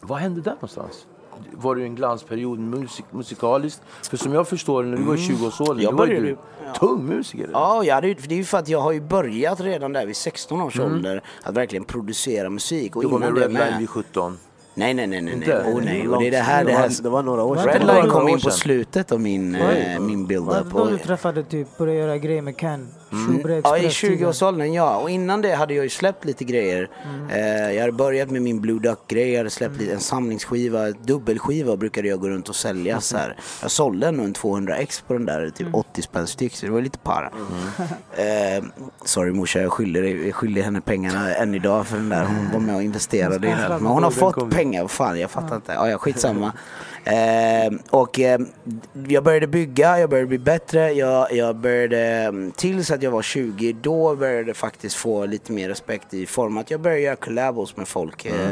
Vad hände där någonstans? Var det en glansperiod musik, musikaliskt? För som jag förstår det, när du var i 20-årsåldern, Jag då var ju började- du tung musiker. Ja, jag hade, ju- det är ju för att jag har ju börjat redan där vid 16 års ålder att verkligen producera musik. Och Du var innan med det Redline vid 17. Nej, nej, nej, nej. nej. Inte? Oh, nej. Och det är det här, det här. Det var några år sedan. Redline några kom in på slutet av min, eh, min Var build-up. det då Och- du träffade typ, började göra grejer med Ken? Schubre Ja, i Express tiden. 20-årsåldern ja. Och innan det hade jag ju släppt lite grejer. Eh, jag hade börjat med min Blue Duck-grej, jag hade släppt lite, en samlingsskiva, dubbelskiva brukade jag gå runt och sälja så här. Jag sålde nog en 200 ex på den där, typ 80 spänn styck, så det var lite para. Eh, sorry morsa, jag skyller, jag skyller henne pengarna än idag för den där. Hon var med och investerade i den. Men hon har fått pengar, vad fan, jag fattar inte. Ja, ja, skitsamma. Eh, och eh, jag började bygga, jag började bli bättre. Jag, jag började, mm, tills att jag var 20, då började jag faktiskt få lite mer respekt i form att jag började göra collabos med folk. Eh,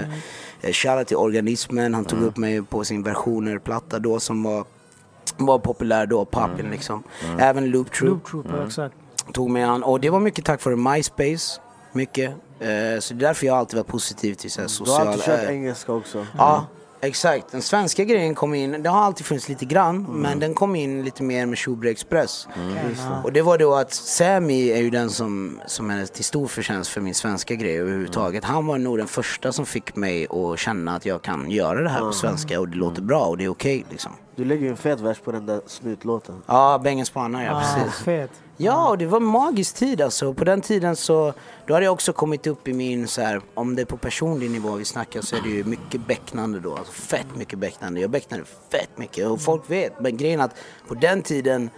eh, Shoutout till Organismen, han tog upp mig på sin versioner-platta då som var var populär då, poppin liksom. Även Loop Troop Loop Trooper, exakt. tog mig an. Och det var mycket tack vare MySpace. Mycket. Eh, så det är därför jag alltid varit positiv till så här Du har alltid kört engelska också. Ja, exakt. Den svenska grejen kom in, det har alltid funnits lite grann, men den kom in lite mer med Schubre Express. Och det var då att Sammy är ju den som, som är till stor förtjänst för min svenska grej överhuvudtaget. Han var nog den första som fick mig att känna att jag kan göra det här på svenska och det låter bra och det är okej liksom. Du lägger ju en fet vers på den där slutlåten. Ja, Bengen spanar ja, Ah, precis. fet. Ja, och det var en magisk tid alltså. På den tiden så, då hade jag också kommit upp i min så här, om det är på personlig nivå vi snackar så är det ju mycket bäcknande då. Alltså fett mycket bäcknande. Jag bäcknade fett mycket och folk vet. Men grejen är att på den tiden,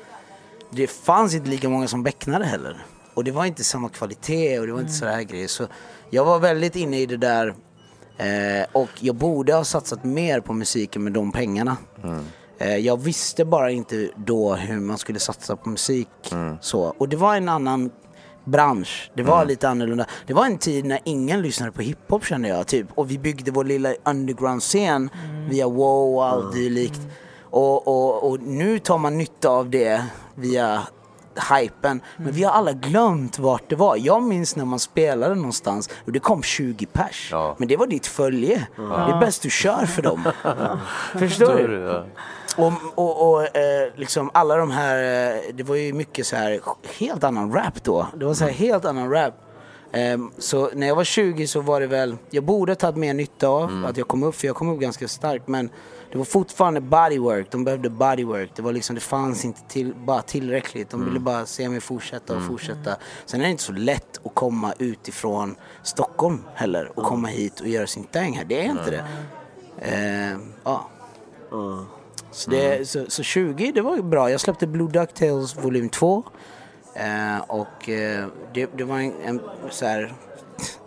det fanns inte lika många som bäcknade heller. Och det var inte samma kvalitet och det var inte så här grejer. Så jag var väldigt inne i det där Eh, och jag borde ha satsat mer på musiken med de pengarna. Eh, jag visste bara inte då hur man skulle satsa på musik. Så. Och det var en annan bransch. Det var lite annorlunda. Det var en tid när ingen lyssnade på hiphop kände jag. Typ. Och vi byggde vår lilla underground-scen via wow och allt dylikt. Och, och, och nu tar man nytta av det via hypen. Men vi har alla glömt vart det var. Jag minns när man spelade någonstans och det kom 20 pers. Ja. Men det var ditt följe. Det är bäst du kör för dem. Förstår du? Och, och, och eh, liksom alla de här, eh, det var ju mycket så här helt annan rap då. Det var så här helt annan rap. Ehm, så när jag var 20 så var det väl, jag borde tagit mer nytta av att jag kom upp, för jag kom upp ganska starkt. Men det var fortfarande bodywork, de behövde bodywork. Det var liksom, det fanns inte till, bara tillräckligt. De ville bara se mig fortsätta och fortsätta. Sen är det inte så lätt att komma utifrån Stockholm heller och komma hit och göra sin thing här. Det är inte det. Ehm, ja. Så, det, så, så 20, det var ju bra. Jag släppte Blue Ducktails volym 2. Eh, och eh, det, det var en, en så här,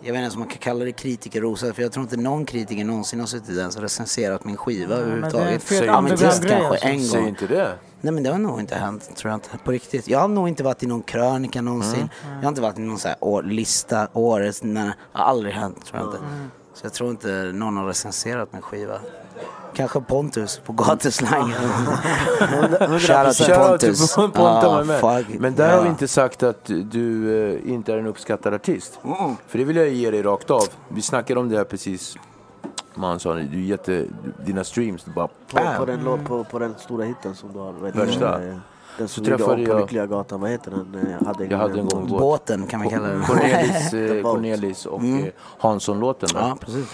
jag vet inte ens om man kan kalla det kritikerrosa för jag tror inte någon kritiker någonsin har suttit ens och recenserat min skiva men det är en överhuvudtaget. Ja, men kanske alltså. en Säg gång. inte det. Nej men det har nog inte hänt, tror jag inte. På riktigt. Jag har nog inte varit i någon krönika någonsin. Jag har inte varit i någon så här år, lista, årets, nej, det har aldrig hänt tror jag inte. Så jag tror inte någon har recenserat min skiva. Kanske Pontus på gatuslangen. Shoutout till Pontus. Pontus var med. Men där Ja. har vi inte sagt att du eh, inte är en uppskattad artist. För det vill jag ge dig rakt av. Vi snackade om det här precis. Man sa du jätte, dina streams, du bara På, på, den, låt- på, på den stora hitten som du har. Vet Värsta. eh, Den som träffade om på Lyckliga gatan, vad heter den? Eh, Jag hade en Jag hade en gång båt. Båten kan man kalla den. Cornelis, eh. Cornelis och eh, Hansson-låten. Ja, precis.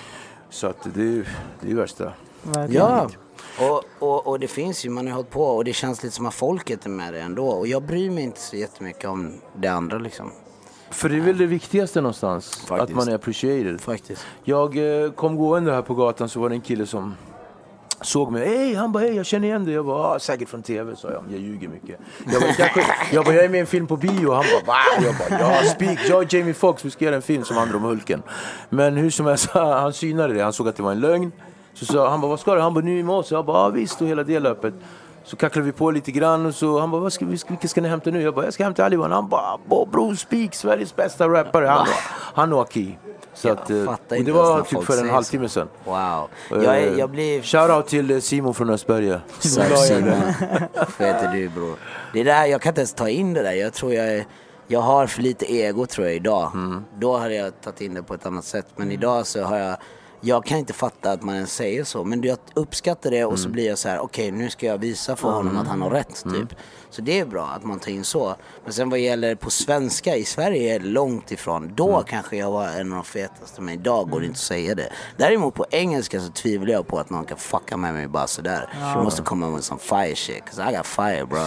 Så att det är ju det är ju värsta. Verkligen. Ja, och, och, och det finns ju, man har hållit på och det känns lite som att folket är med det ändå. Och jag bryr mig inte så jättemycket om det andra liksom. För det är väl det viktigaste någonstans. Faktiskt. Att man är appreciated. Faktiskt. Jag eh, kom gående här på gatan så var det en kille som såg mig. Hej, han bara hej, jag känner igen dig. Jag bara, ah, säkert från tv, sa jag. Jag ljuger mycket. Jag bara, kanske, jag, bara jag är med i en film på bio. Han bara, va? Jag bara, ja, speak. Jag och Jamie Foxx, vi ska göra en film som handlar om Hulken. Men hur som helst, han synade det. Han såg att det var en lögn. Så sa han bara, vad ska du? Han bara, nu i morse. Jag bara, ah, visst, och hela det löpet. Så kacklade vi på lite grann och så han bara, vad ska, vi- vilka ska ni hämta nu? Jag bara, jag ska hämta Aliwan. Han bara, "Bo- bror speak, Sveriges bästa rappare. Han, han och Aki. Så att, eh, och det var typ för en halvtimme sedan. Wow. Jag, är, jag blir... Shoutout till eh, Simon från Östberga. Så glad jag är. Simon. Du bror. Det där, jag kan inte ens ta in det där. Jag tror jag är, jag har för lite ego tror jag idag. Då hade jag tagit in det på ett annat sätt. Men idag så har jag, jag kan inte fatta att man ens säger så. Men jag uppskattar det och så blir jag så här: okej nu ska jag visa för honom att han har rätt typ. Så det är bra att man tar in så. Men sen vad gäller på svenska, i Sverige är det långt ifrån. Då kanske jag var en av de fetaste, men idag går det inte att säga det. Däremot på engelska så tvivlar jag på att någon kan fucka med mig bara sådär. Du måste komma med some fire shit, 'cause I got fire bro.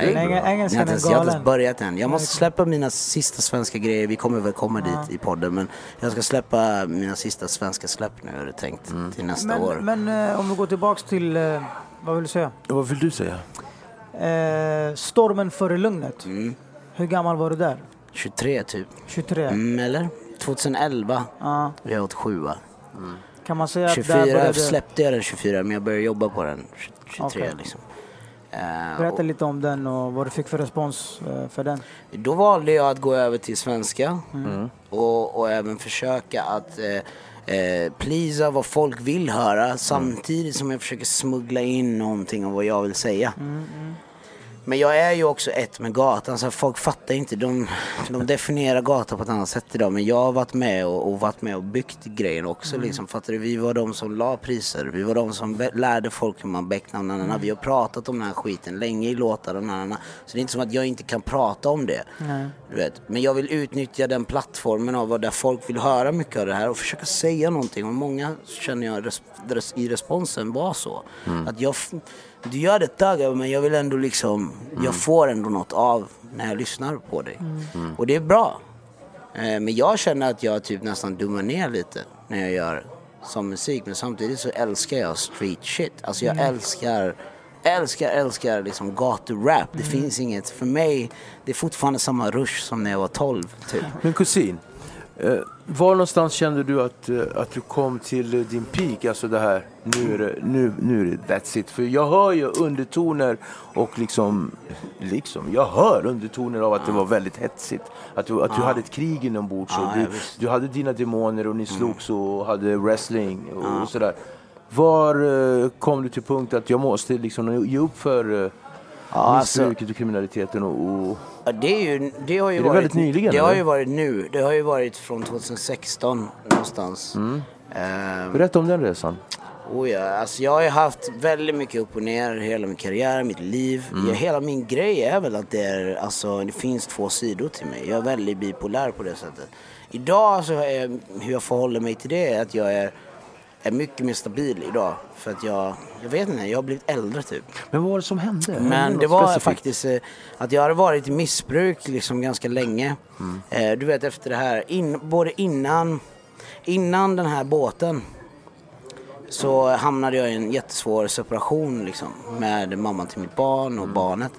Like, jag har engelskan inte är ens- jag har inte ens börjat än. Jag måste släppa mina sista svenska grejer. Vi kommer väl komma dit i podden. Men jag ska släppa mina sista svenska släpp nu är det tänkt. Till nästa år. Men, men eh, om vi går tillbaks till, eh, vad vill du säga? Vad vill du säga? Eh, stormen före lugnet. Mm. Hur gammal var du där? 23 typ. 23? Mm, eller? 2011. Ja. Jag åt sjua. Kan man säga att där 24 började... släppte jag den 24 men jag började jobba på den 23 Okej. liksom. Eh, Berätta och lite om den och vad du fick för respons eh, för den. då valde jag att gå över till svenska Mm. och, och även försöka att eh, pleasa vad folk vill höra samtidigt som jag försöker smuggla in någonting av vad jag vill säga. Mm, mm. Men jag är ju också ett med gatan så folk fattar inte. De, de definierar gatan på ett annat sätt idag. Men jag har varit med och, och varit med och byggt grejen också. Liksom, fattar du? Vi var de som la priser. Vi var de som lärde folk hur man becknar. na, na, na. Vi har pratat om den här skiten länge i låtar. och na, na, na. Så det är inte som att jag inte kan prata om det. Du vet. Men jag vill utnyttja den plattformen av där folk vill höra mycket av det här och försöka säga någonting. Och många känner jag res, i responsen var så. Att jag, du gör det Tagga men jag vill ändå liksom, jag får ändå något av när jag lyssnar på dig. Och det är bra. Eh, Men jag känner att jag typ nästan dummar ner lite när jag gör som musik. Men samtidigt så älskar jag street shit. Alltså jag älskar Älskar, älskar liksom gaturap. Det finns inget, för mig, det är fortfarande samma rush som när jag var 12 typ. Men kusin, var någonstans kände du att, eh, att du kom till eh, din peak? Alltså det här, nu är det, nu, nu är det that's it. För jag hör ju undertoner och liksom, liksom, jag hör undertoner av att det var väldigt hetsigt. Att du, att du hade ett krig inombords. och Ja, du, ja, du hade dina demoner och ni slogs och hade wrestling och, och sådär. Var eh, kom du till punkt att jag måste liksom ge upp för eh, alltså- missbruket och kriminaliteten och, och Ja, det, är ju, det har ju Är det varit, väldigt nyligen, Det har eller? ju varit nu. Det har ju varit från 2016 någonstans. Mm. Ehm, Berätta om den resan. Oh ja, alltså jag har ju haft väldigt mycket upp och ner hela min karriär, mitt liv. Mm. Ja, hela min grej är väl att det, är, alltså, det finns två sidor till mig. Jag är väldigt bipolär på det sättet. Idag så är, hur jag förhåller mig till det är att jag är, är mycket mer stabil idag. För att jag, jag vet inte, jag har blivit äldre typ. Men vad var det som hände? Men det var specifikt? faktiskt eh, att jag hade varit i missbruk liksom ganska länge. Mm. Eh, du vet efter det här, in, både innan, innan den här båten så hamnade jag i en jättesvår separation liksom, med mamman till mitt barn Mm. och barnet.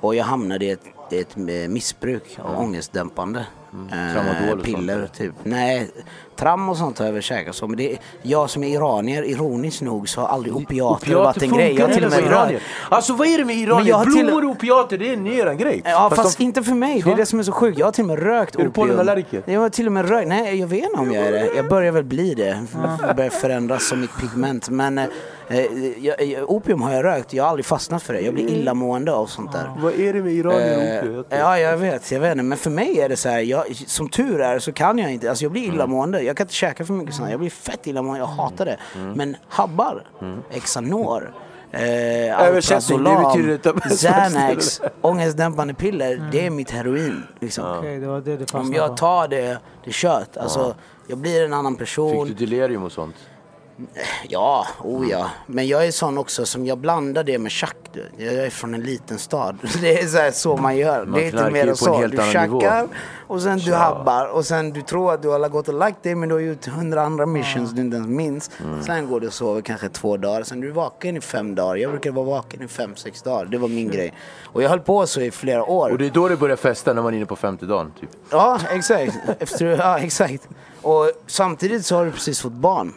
Och jag hamnade i ett, ett eh, missbruk av ångestdämpande. Mm. Och piller typ. Nej, tram och sånt har jag väl käkat så. Men det är, jag som är iranier, ironiskt nog, så har aldrig opiater, varit en grej. Jag till och med för Alltså vad är det med iranier? Blommor och opiater, det är en eran grej. Ja fast, de- inte för mig, det är det som är så sjukt. Jag har till och med rökt Är du opium. pollenallergiker? Jag har till och med rökt, nej jag vet inte om jag är det. Jag börjar väl bli det. Jag börjar förändras som mitt pigment. Men eh, jag, jag, opium har jag rökt, jag har aldrig fastnat för det. Jag blir illamående av sånt där. Vad är det med iranier och Eh, opiater? ja, jag vet, jag vet inte. Men för mig är det så här, jag, som tur är så kan jag inte, alltså jag blir Mm. illamående. Jag kan inte käka för mycket sånt. Jag blir fett illamående, jag hatar det. Mm. Men habbar, Xanor, eh, Översättning, det betyder Xanax, ångestdämpande piller, det är mitt heroin. Liksom. Okej, det var det du Om jag tar det, det kött, alltså jag blir en annan person. Fick du delirium och sånt? Ja, oh ja. Men jag är sån också som jag blandar det med tjack. du. Jag är från en liten stad. Det är så, här, så man gör. Man det är inte mer än så. Du tjackar och sen du habbar och sen du tror att du har gått och lagt dig men du har gjort hundra andra missions du inte ens minns. Mm. Sen går du och sover kanske två dagar. Sen är du vaken i fem dagar. Jag brukar vara vaken i fem, sex dagar. Det var min grej. Och jag höll på så i flera år. Och det är då det börjar festa, när man är inne på femte dagen. Typ. Ja, exakt. Efter, ja, exakt. Och samtidigt så har du precis fått barn.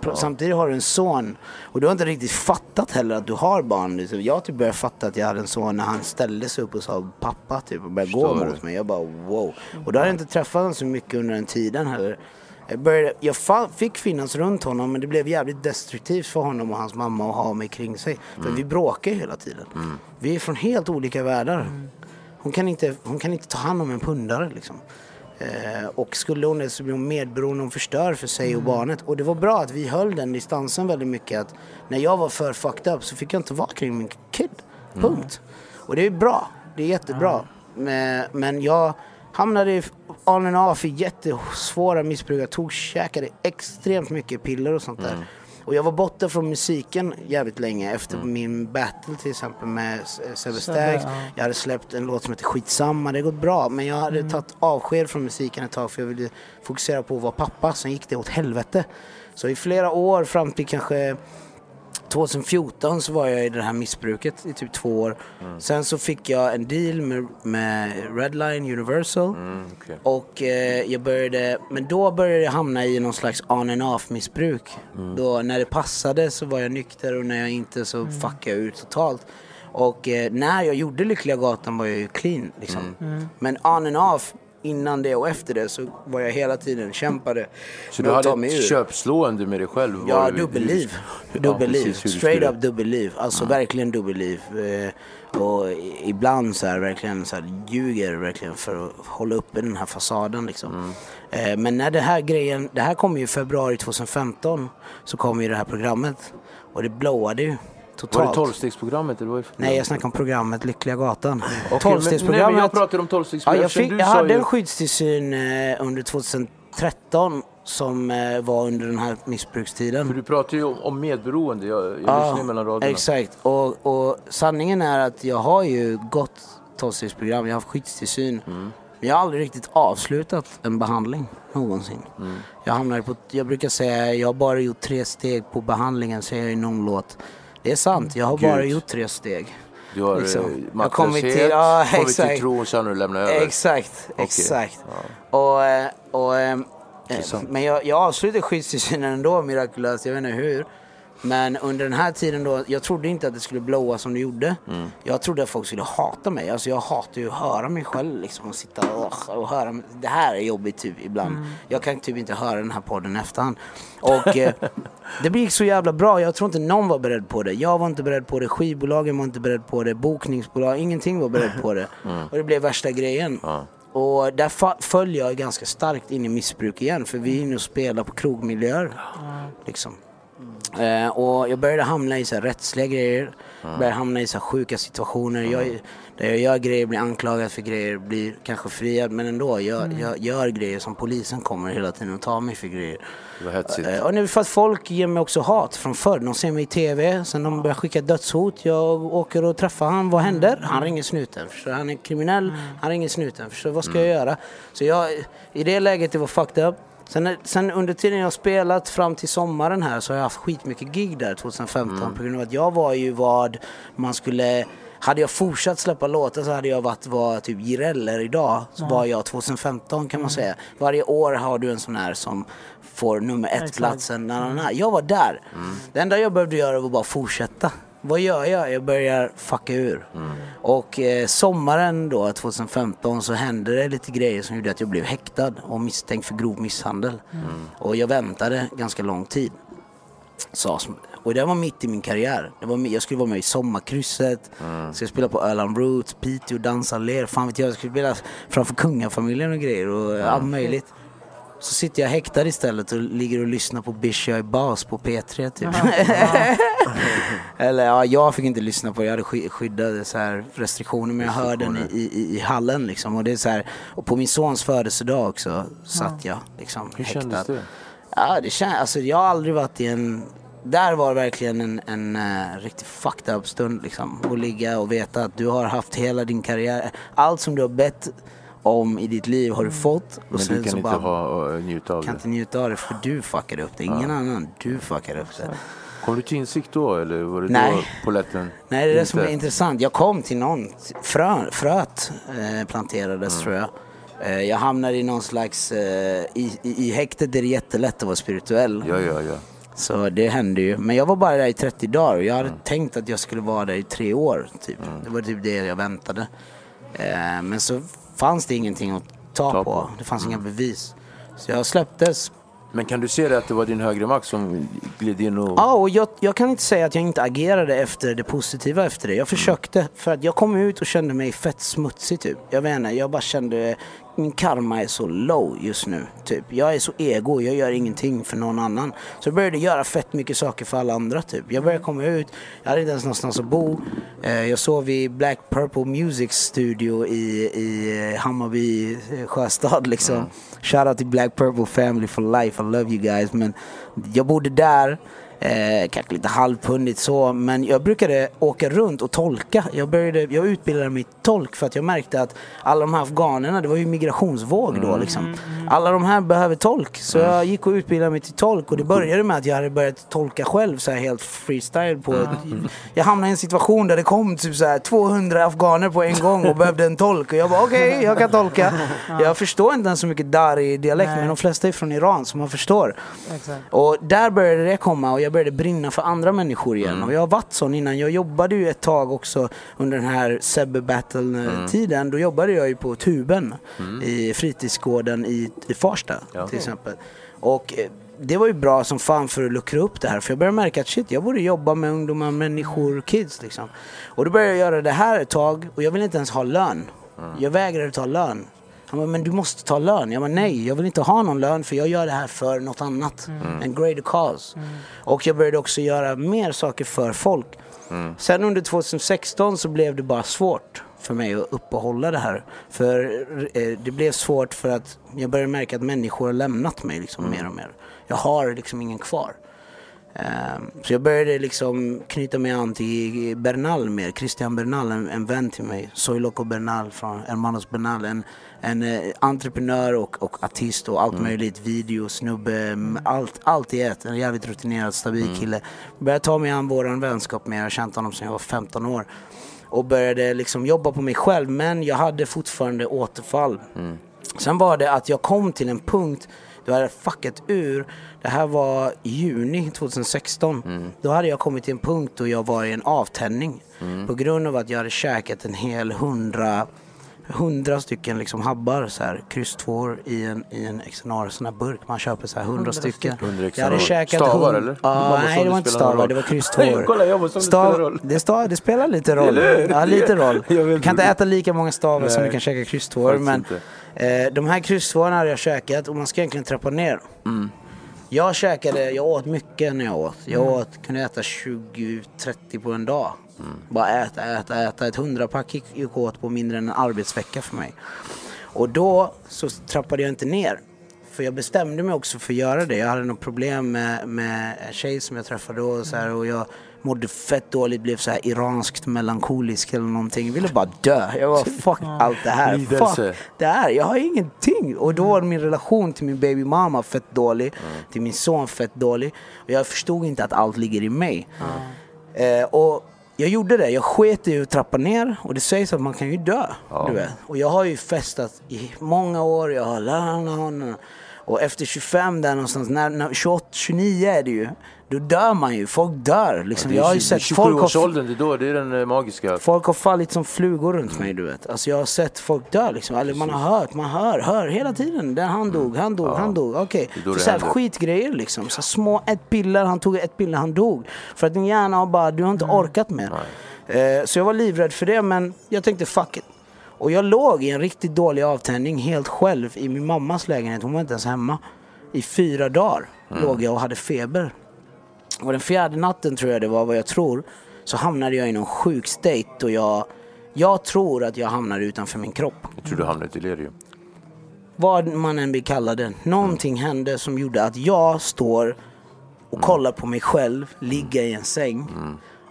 Pr- Samtidigt har du en son. Och du har inte riktigt fattat heller att du har barn. Liksom. Jag typ började fatta att jag hade en son när han ställde sig upp och sa pappa typ och började gå Förstår mot du? mig. Jag bara wow. Och då hade jag inte träffat honom så mycket under den tiden heller. Jag, började, jag fick finnas runt honom men det blev jävligt destruktivt för honom och hans mamma att ha mig kring sig. För vi bråkar hela tiden. Vi är från helt olika världar. Hon kan inte, hon kan inte ta hand om en pundare liksom. Eh, och skulle hon det så blir hon medberoende och förstör för sig och barnet. Och det var bra att vi höll den distansen väldigt mycket. Att när jag var för fucked up så fick jag inte vara kring min kid. Punkt. Och det är bra. Det är jättebra. Men, men jag hamnade i on and off i jättesvåra missbruk. Jag tog, käkade extremt mycket piller och sånt där. Och jag var borta från musiken jävligt länge efter min battle till exempel med S- Sebbe Stax. ja. Jag hade släppt en låt som heter Skitsamma, det har gått bra. Men jag hade tagit avsked från musiken ett tag för jag ville fokusera på att vara pappa. Sen gick det åt helvete. Så i flera år fram till kanske 2014 så var jag i det här missbruket i typ två år. Sen så fick jag en deal med, med Redline Universal. okej. Och eh, jag började, men då började jag hamna i någon slags on and off missbruk. Då när det passade så var jag nykter och när jag inte så fuckade jag ut totalt. Och eh, när jag gjorde Lyckliga Gatan var jag ju clean liksom. Men on and off, innan det och efter det så var jag hela tiden kämpade Så du hade ett köpslående med dig själv? Ja, dubbelliv. Ja, Dubbelliv. du Straight up dubbelliv. Alltså verkligen dubbelliv. Eh, och ibland så här verkligen så här ljuger verkligen för att hålla uppe den här fasaden liksom. Mm. Eh, men när det här grejen, det här kom ju i februari 2015 så kom ju det här programmet och det blowade ju Var totalt. det tolvstegsprogrammet? eller vad är det för Nej, jag snackar om programmet Lyckliga Gatan. Men- Tolvstegsprogrammet. Nej, jag pratar om Ja, tolvstegsprogrammet. jag, eftersom fick, jag hade ju- en skyddstillsyn eh, under 2013 som eh, var under den här missbrukstiden. För du pratar ju om, medberoende. Jag, jag lyssnar ju mellan raderna. Exakt. Och, och sanningen är att jag har ju gått tolvstegsprogram, jag har haft skyddstillsyn. Mm. Men jag har aldrig riktigt avslutat en behandling någonsin. Mm. Jag hamnar på, jag brukar säga, jag har bara gjort tre steg på behandlingen, säger jag i någon låt. Det är sant, jag har Gud. bara gjort tre steg. Du har Liksom. eh, Jag kommit till- ja, kommit exakt. till tro och sen har du lämnat över. Exakt, exakt. Och, eh, och, eh, eh, men jag, jag avslutade skyddstillsynen ändå mirakulöst, jag vet inte hur. Men under den här tiden då, jag trodde inte att det skulle blåa som det gjorde. Mm. Jag trodde att folk skulle hata mig. Alltså jag hatar ju att höra mig själv liksom och sitta och, och höra. mig. Det här är jobbigt typ ibland. Jag kan typ inte höra den här podden i efterhand. Och eh, det gick så jävla bra. Jag tror inte någon var beredd på det. Jag var inte beredd på det. Skivbolagen var inte beredd på det. Bokningsbolag, ingenting var beredd på det. Och det blev värsta grejen. Och där föll jag ganska starkt in i missbruk igen. För vi är inne och spelar på krogmiljöer. Liksom. Eh, och jag började hamna i så här rättsliga grejer. Började hamna i så här sjuka situationer. Jag, där jag gör grejer, blir anklagad för grejer, blir kanske friad. Men ändå, jag, jag gör grejer som polisen kommer hela tiden och tar mig för grejer. Var hetsigt. Eh, Och nu för att folk ger mig också hat från förr. De ser mig i TV, sen de börjar skicka dödshot. Jag åker och träffar han. Vad händer? Han ringer snuten. Förstår? Han är kriminell, han ringer snuten. Förstår? Vad ska jag göra? Så jag, i det läget det var fucked up. Sen, sen under tiden jag spelat fram till sommaren här så har jag haft skitmycket gig där 2015 på grund av att jag var ju vad man skulle hade jag fortsatt släppa låtar så hade jag varit vad typ Jireel är idag. Så var jag 2015 kan man säga. Varje år har du en sån här som får nummer ett platsen. Na, na, na. Jag var där. Det enda jag behövde göra var bara fortsätta. Vad gör jag? Jag börjar fucka ur. Och eh, sommaren då 2015 så hände det lite grejer som gjorde att jag blev häktad och misstänkt för grov misshandel. Och jag väntade ganska lång tid. Så, och det var mitt i min karriär. Det var, jag skulle vara med i Sommarkrysset, Mm. skulle spela på Öland Roots, Piteå, dansa, ler. Fan vet jag, jag skulle spela framför kungafamiljen och grejer och allt möjligt. Så sitter jag häktad istället och ligger och lyssnar på Bish Jag är bas på P3 typ. Eller ja, jag fick inte lyssna på det. Jag hade sky- skyddade så här restriktioner men jag hörde den i, i, i hallen liksom. Och, det är så här, och på min sons födelsedag också satt jag liksom Hur häktad. kändes det? Ja, det känns, alltså jag har aldrig varit i en, där var verkligen en, en uh, riktigt fucked up stund liksom. Att ligga och veta att du har haft hela din karriär, allt som du har bett om i ditt liv har du fått. Och Men sen du kan inte ha, och njuta av kan det. inte njuta av det för du fuckade upp det, ingen annan. Du fuckade upp det. Kom du till insikt då eller var det Nej. då polletten? Nej, det är det som är intressant. Jag kom till någon, frö, fröet eh, planterades Mm. tror jag. Eh, jag hamnade i någon slags, eh, i, i, i häktet är det jättelätt att vara spirituell. Ja, ja, ja. Så det hände ju. Men jag var bara där i 30 dagar och jag Mm. hade tänkt att jag skulle vara där i tre år. Typ. Det var typ det jag väntade. Eh, men så fanns det ingenting att ta, Ta på. på. Mm. Det fanns inga bevis. Så jag släpptes. Men kan du se det att det var din högre makt som gled in och... Ja, och jag, jag kan inte säga att jag inte agerade efter det positiva efter det. Jag försökte. För att jag kom ut och kände mig fett smutsig typ. Jag vet inte, jag bara kände min karma är så low just nu. Typ. Jag är så ego, jag gör ingenting för någon annan. Så jag började göra fett mycket saker för alla andra typ. Jag började komma ut, jag hade inte ens någonstans att bo. Eh, jag sov i Black Purple Music Studio i, i eh, Hammarby eh, sjöstad liksom. Shoutout till Black Purple Family for life, I love you guys. Men jag bodde där. Eh, kanske lite halvpundigt så, men jag brukade åka runt och tolka. Jag, började, jag utbildade mig tolk för att jag märkte att alla de här afghanerna, det var ju migrationsvåg då liksom. Alla de här behöver tolk. Så jag gick och utbildade mig till tolk och det började med att jag hade börjat tolka själv så här helt freestyle på Jag hamnade i en situation där det kom typ så här 200 afghaner på en gång och behövde en tolk och jag bara okej, jag kan tolka. Jag förstår inte ens så mycket dari-dialekt men de flesta är från Iran så man förstår. Och där började det komma och jag började brinna för andra människor igen. Och jag har varit sån innan. Jag jobbade ju ett tag också under den här Sebbe Battle-tiden. Då jobbade jag ju på Tuben i fritidsgården i, i Farsta till exempel. Och eh, det var ju bra som fan för att luckra upp det här. För jag började märka att shit, jag borde jobba med ungdomar, människor, kids liksom. Och då började jag göra det här ett tag och jag ville inte ens ha lön. Jag vägrade ta lön. Han bara, men du måste ta lön. Jag bara, nej, jag vill inte ha någon lön för jag gör det här för något annat. En greater cause. Och jag började också göra mer saker för folk. Sen under 2016 så blev det bara svårt för mig att uppehålla det här. För eh, det blev svårt för att jag började märka att människor har lämnat mig liksom mer och mer. Jag har liksom ingen kvar. Ehm, Så jag började liksom knyta mig an till Bernal mer, Christian Bernal, en, en vän till mig. Soy Loco Bernal från Hermanos Bernal. En, en eh, entreprenör och, och artist och allt möjligt. Video, snubbe, m- allt, allt i ett. En jävligt rutinerad, stabil kille. Började ta mig an våran vänskap mer. Jag har känt honom sedan jag var 15 år. och började liksom jobba på mig själv men jag hade fortfarande återfall. Sen var det att jag kom till en punkt då jag hade fuckat ur. Det här var juni 2016. Då hade jag kommit till en punkt då jag var i en avtändning. På grund av att jag hade käkat en hel hundra hundra stycken liksom habbar så här, kryss tvåor i en, i en XNR sån här burk. Man köper så här hundra stycken. 100 Jag hade käkat Stavar, hund- eller? Ja, Det var nej det var det inte stavar, roll. det var kryss tvåor. Kolla, jag var som det spelar roll. Det, stav, det spelar lite roll. Ja, lite roll. Du kan inte inte. äta lika många stavar som Nej. du kan käka kryss tvåor. Men eh, de här kryss tvåorna hade jag käkat och man ska egentligen trappa ner. Mm. Jag käkade, jag åt mycket när jag åt. Jag åt, kunde äta 20-30 på en dag. Mm. Bara äta, äta, äta. Ett hundrapack gick gick åt på mindre än en arbetsvecka för mig. Och då så trappade jag inte ner. För jag bestämde mig också för att göra det. Jag hade något problem med, med en tjej som jag träffade då och, så här, och jag mådde fett dåligt, blev så här iranskt melankolisk eller någonting. Jag ville bara dö. Jag var fuck allt det här. Fuck det här. Jag har ingenting. Och då var min relation till min baby mama fett dålig. Till min son fett dålig. Och jag förstod inte att allt ligger i mig. Eh, och jag gjorde det. Jag sket i att trappa ner. Och det sägs att man kan ju dö. Du vet. Och jag har ju festat i många år. Jag har. Och efter 25 där någonstans, när, när 28, 29 är det ju. Då dör man ju. Folk dör. Liksom. jag har ju sett folk har, 27-årsåldern, det är då, det är den eh, magiska. Folk har fallit som flugor runt mig du vet. Alltså jag har sett folk dö liksom. Eller man har hört, man hör, hör hela tiden. Den han dog, han dog, han dog. Okej. Det är då Så det så här skitgrejer liksom. Så små, ett piller, han tog ett piller, han dog. För att din hjärna har bara, du har inte orkat mer. Eh, så jag var livrädd för det men jag tänkte fuck it. Och jag låg i en riktigt dålig avtändning helt själv i min mammas lägenhet. Hon var inte ens hemma. I fyra dagar låg jag och hade feber. Och den fjärde natten tror jag det var vad jag tror. Så hamnade jag i någon sjuk state och jag, jag tror att jag hamnade utanför min kropp. Jag tror du hamnade i delirium. Vad man än vill kalla det. Någonting hände som gjorde att jag står och kollar på mig själv ligga i en säng.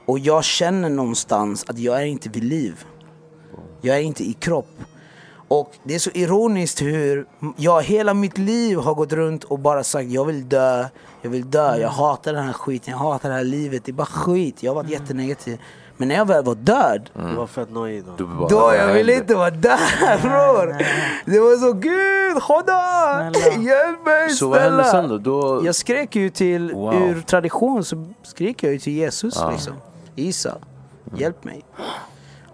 Och jag känner någonstans att jag är inte vid liv. Jag är inte i kropp. Och det är så ironiskt hur jag hela mitt liv har gått runt och bara sagt jag vill dö, jag vill dö, jag hatar den här skiten, jag hatar det här livet, det är bara skit. Jag har varit jättenegativ. Men när jag väl var död, Du var fett nojig då. Du bara, då jag ville inte vara där bror. Det var så gud, Khoda, hjälp mig Så vad hände sen då? då... Jag skrek ju till, Wow. ur tradition så skrek jag ju till Jesus liksom. Isa, Mm. hjälp mig.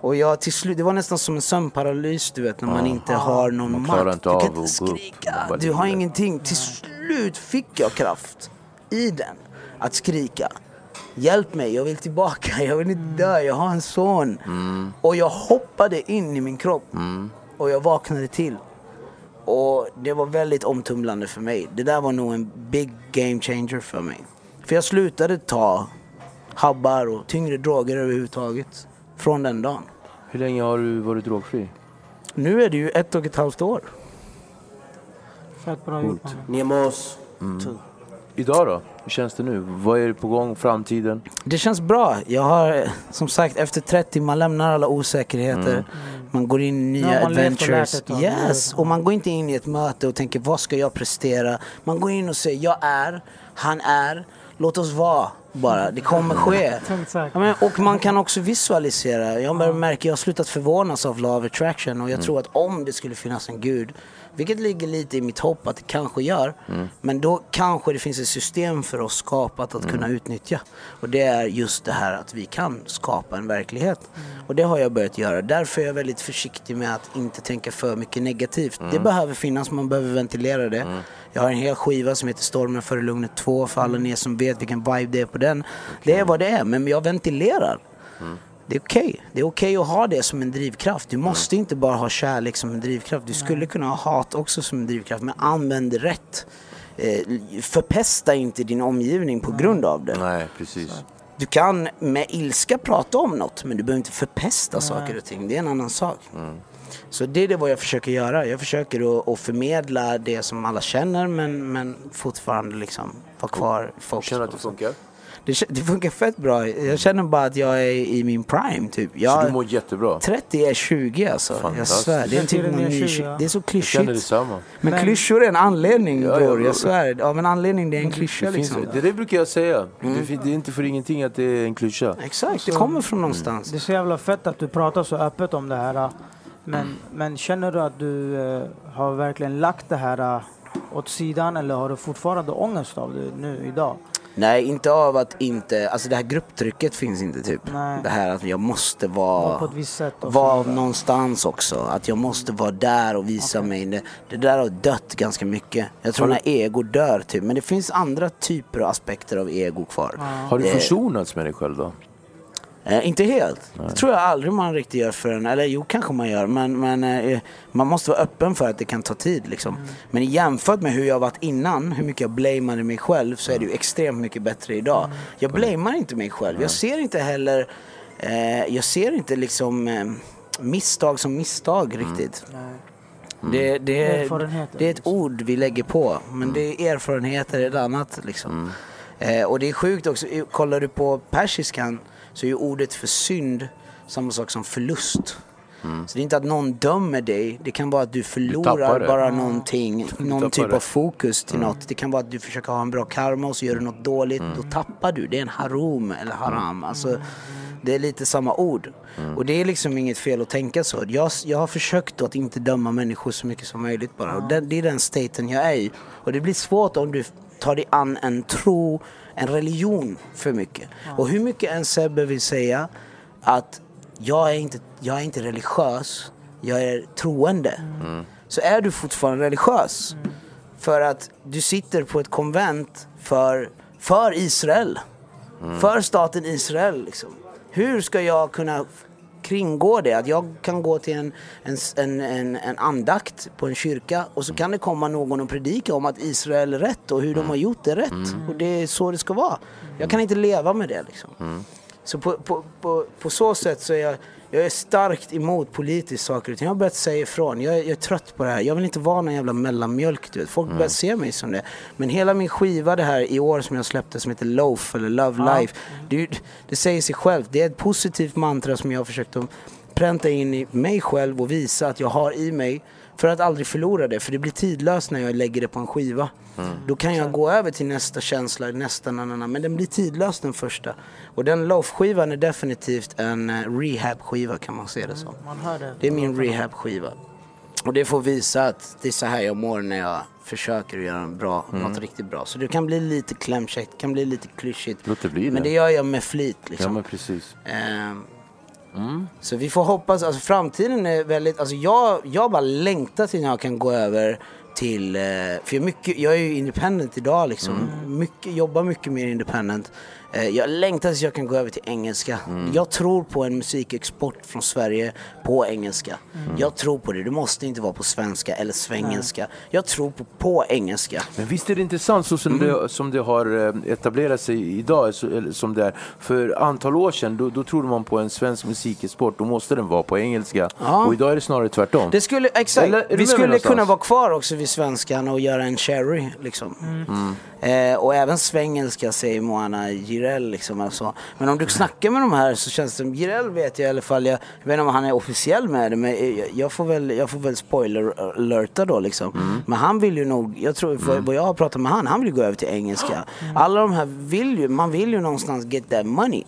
Och jag till slut, det var nästan som en sömnparalys du vet när man inte har någon Man makt. inte du kan inte upp. skrika, du har ingenting. Till slut fick jag kraft i den att skrika. Hjälp mig, jag vill tillbaka, jag vill inte dö, jag har en son. Mm. Och jag hoppade in i min kropp. Och jag vaknade till. Och det var väldigt omtumlande för mig. Det där var nog en big game changer för mig. För jag slutade ta habbar och tyngre droger överhuvudtaget. Från den dagen. Hur länge har du varit drogfri? Nu är det ju ett och ett halvt år. Fett bra gjort. Nemos. Idag då? Hur känns det nu? Vad är det på gång? Framtiden? Det känns bra. Jag har som sagt efter 30 man lämnar alla osäkerheter. Man går in i nya och lärt adventures. tag. Yes, och man går inte in i ett möte och tänker vad ska jag prestera? Man går in och säger jag är, han är, låt oss vara bara. Det kommer ske. Ja, men, och man kan också visualisera. Jag märka, jag har slutat förvånas av Law of Attraction och jag tror att om det skulle finnas en gud, vilket ligger lite i mitt hopp att det kanske gör, men då kanske det finns ett system för oss skapat att kunna utnyttja. Och det är just det här att vi kan skapa en verklighet. Och det har jag börjat göra. Därför är jag väldigt försiktig med att inte tänka för mycket negativt. Det behöver finnas, man behöver ventilera det. Jag har en hel skiva som heter Stormen före lugnet 2 för alla ni som vet vilken vibe det är på den. Det är vad det är, men jag ventilerar. Det är okej. Det är okej att ha det som en drivkraft. Du måste inte bara ha kärlek som en drivkraft. Du skulle kunna ha hat också som en drivkraft, men använd det rätt. Eh, förpesta inte din omgivning på grund av det. Nej, precis. Du kan med ilska prata om något, men du behöver inte förpesta saker och ting. Det är en annan sak. Så det är det vad jag försöker göra. Jag försöker att, förmedla det som alla känner, men, men fortfarande liksom vara kvar i fokus. Känner att det. funkar? Det, det funkar fett bra. Jag känner bara att jag är i min prime typ. Så Jag, du mår jättebra. 30 är 20 alltså. Jag Fantastiskt. svär. Det är, en typ någon ny, 20, ja. det är så klyschigt. Men, Men- klyschor är en anledning Ja, bror. ja. Jag svär. Av en anledning det är en klyscha Det, finns, liksom. det där brukar jag säga. Det, fin- det är inte för ingenting att det är en klyscha. Exakt, det kommer från någonstans. Det är så jävla fett att du pratar så öppet om det här. Men, men känner du att du eh, har verkligen lagt det här eh, åt sidan eller har du fortfarande ångest av det nu idag? Nej, inte av att inte, alltså det här grupptrycket finns inte typ. Nej. Det här att jag måste Var vara, på ett visst sätt? och vara vidare. någonstans också. Att jag måste vara där och visa mig. Det, det där har dött ganska mycket. Jag tror när ego dör typ. Men det finns andra typer och aspekter av ego kvar. Har du försonats med dig själv då? Eh, inte helt. Det tror jag aldrig man riktigt gör förrän, eller jo kanske man gör, men, men eh, man måste vara öppen för att det kan ta tid liksom. Men jämfört med hur jag varit innan, hur mycket jag blameade mig själv, så är det ju extremt mycket bättre idag. Jag blamear inte mig själv. Jag ser inte heller, eh, jag ser inte liksom eh, misstag som misstag riktigt. Det, det, Erfarenheter, det är ett liksom. ord vi lägger på, men det är erfarenheter är ett annat liksom. Eh, och det är sjukt också, kollar du på persiskan så är ju ordet för synd samma sak som förlust. Så det är inte att någon dömer dig, det kan vara att du förlorar det. bara någonting, någon typ det. av fokus till något. Det kan vara att du försöker ha en bra karma och så gör du något dåligt, då tappar du. Det är en harum eller haram. Alltså, det är lite samma ord. Och det är liksom inget fel att tänka så. Jag, jag har försökt att inte döma människor så mycket som möjligt bara. Och det, det är den staten jag är i. Och det blir svårt om du tar dig an en tro, en religion för mycket. Och hur mycket en Sebbe vill säga att jag är inte, jag är inte religiös, jag är troende. Så är du fortfarande religiös. För att du sitter på ett konvent för, för Israel. För staten Israel liksom. Hur ska jag kunna f- kringgå det? Att jag kan gå till en, en, en, en, en andakt på en kyrka och så kan det komma någon och predika om att Israel är rätt och hur de har gjort det rätt. Och det är så det ska vara. Jag kan inte leva med det liksom. Så på, på, på, på så sätt så är jag, jag är starkt emot politiskt saker ting. Jag har börjat säga ifrån. Jag, är- jag är trött på det här. Jag vill inte vara någon jävla mellanmjölk. Du vet. Folk börjar se mig som det. Men hela min skiva det här i år som jag släppte som heter Loaf eller Love Life. Det, det säger sig självt. Det är ett positivt mantra som jag har försökt att pränta in i mig själv och visa att jag har i mig. För att aldrig förlora det. För det blir tidlöst när jag lägger det på en skiva. Då kan jag gå över till nästa känsla, nästa nanana. Men den blir tidlös den första. Och den Loaf-skivan är definitivt en eh, rehab-skiva kan man se det som. Man hör det. Det är min rehab-skiva. Och det får visa att det är så här jag mår när jag försöker göra en bra, något riktigt bra. Så det kan bli lite klämkäckt, kan bli lite klyschigt. Låt det bli Men det. det gör jag med flit liksom. Ja men precis. Ehm, så vi får hoppas, alltså framtiden är väldigt, alltså jag, jag bara längtar till när jag kan gå över till, eh, för jag, är mycket, jag är ju independent idag liksom, mycket, jobbar mycket mer independent. Eh, Jag längtar tills jag kan gå över till engelska. Jag tror på en musikexport från Sverige på engelska. Jag tror på det, det måste inte vara på svenska eller svengelska. Jag tror på, på engelska. Men visst är det intressant så som, det, som det har eh, etablerat sig idag, som det är. För antal år sedan, då, då trodde man på en svensk musikexport, då måste den vara på engelska. Ja. Och idag är det snarare tvärtom. Det skulle, exakt. Eller vi skulle någonstans? kunna vara kvar också vid svenskan och göra en cherry liksom. Eh, och även svengelska säger Moana Jireel liksom. Alltså. Men om du snackar med de här så känns det som, Jireel vet jag i alla fall, jag, jag vet inte om han är officiell med det, men jag, jag, får, väl, jag får väl spoiler alerta då liksom. Men han vill ju nog, jag tror, för vad jag har pratat med han, han vill ju gå över till engelska. Alla de här vill ju, man vill ju någonstans get that money.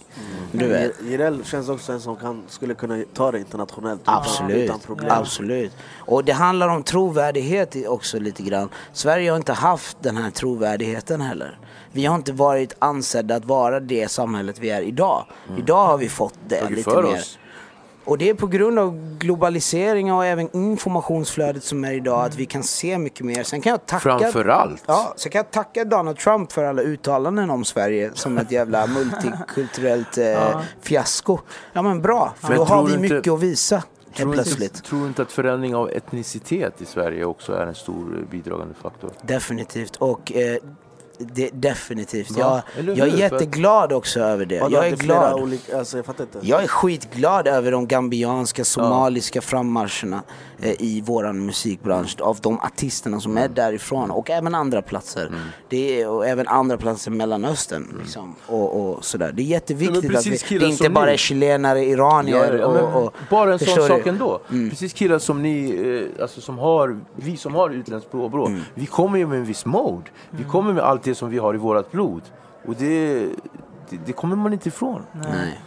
Du vet. Jireel känns också en som kan, skulle kunna ta det internationellt utan, Absolut, utan problem. absolut. Och det handlar om trovärdighet också lite grann. Sverige har inte haft den här trovärdigheten heller. Vi har inte varit ansedda att vara det samhället vi är idag. Idag har vi fått det Tagit lite för mer. oss. Och det är på grund av globalisering och även informationsflödet som är idag att vi kan se mycket mer. Sen kan jag tacka... Framförallt. Ja, så kan jag tacka Donald Trump för alla uttalanden om Sverige som ett jävla multikulturellt eh, fiasko. Ja men bra, för Men då har vi inte- mycket att visa. Tror plötsligt. inte, tror inte att förändring av etnicitet i Sverige också är en stor eh, bidragande faktor? Definitivt. Och eh, det, definitivt. Va? Jag, jag är jätteglad också över det. Jag är glad. Olika, alltså, jag. Jag är skitglad över de gambianska, somaliska frammarscherna eh, i våran musikbransch. Av de artisterna som är därifrån och även andra platser. Mm. Det är, och även andra platser i Mellanöstern. Liksom, och, och sådär. Det är jätteviktigt Men att vi, det inte bara är chilenare, iranier Ja, och, och bara en sån sak ändå. Precis killar som ni, eh, alltså som har, vi som har utländskt påbrå, vi kommer ju med en viss mode. Vi kommer med allt det som vi har i vårt blod. Och det, det, det kommer man inte ifrån. Nej.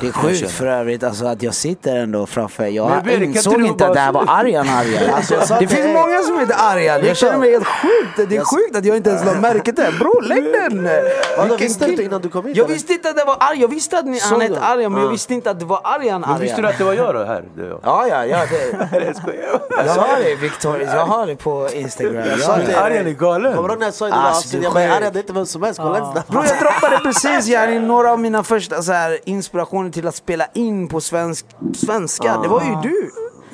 Det är sjukt för övrigt alltså, att jag sitter ändå framför. Men Jag kan insåg inte att det här var Arjan Arjan. Alltså, det finns många som heter Arjan. Jag känner mig helt sjukt. Det är sjukt att jag inte ens la märke till det. Bror lägg den! Vadå, visste du inte innan du kom hit? Jag eller? visste inte att det var Arjan. Jag visste att ni, han hette? Arjan men jag Ja. visste inte att det var Arjan Men visste du Arjan. att det var jag då här? Det jag. Ja, ja, ja. Det, Jag har det Victoria. Jag har det på Instagram. Jag sa dig- Arjan är galen. Kommer du ihåg när jag sa i det Alltså, avsnittet? Jag bara, skämt. "Arja, det är inte vem som helst, kolla inte. Bror jag droppade precis yani, några av mina första så här, inspirationer till att spela in på svensk, svenska. Det var ju du.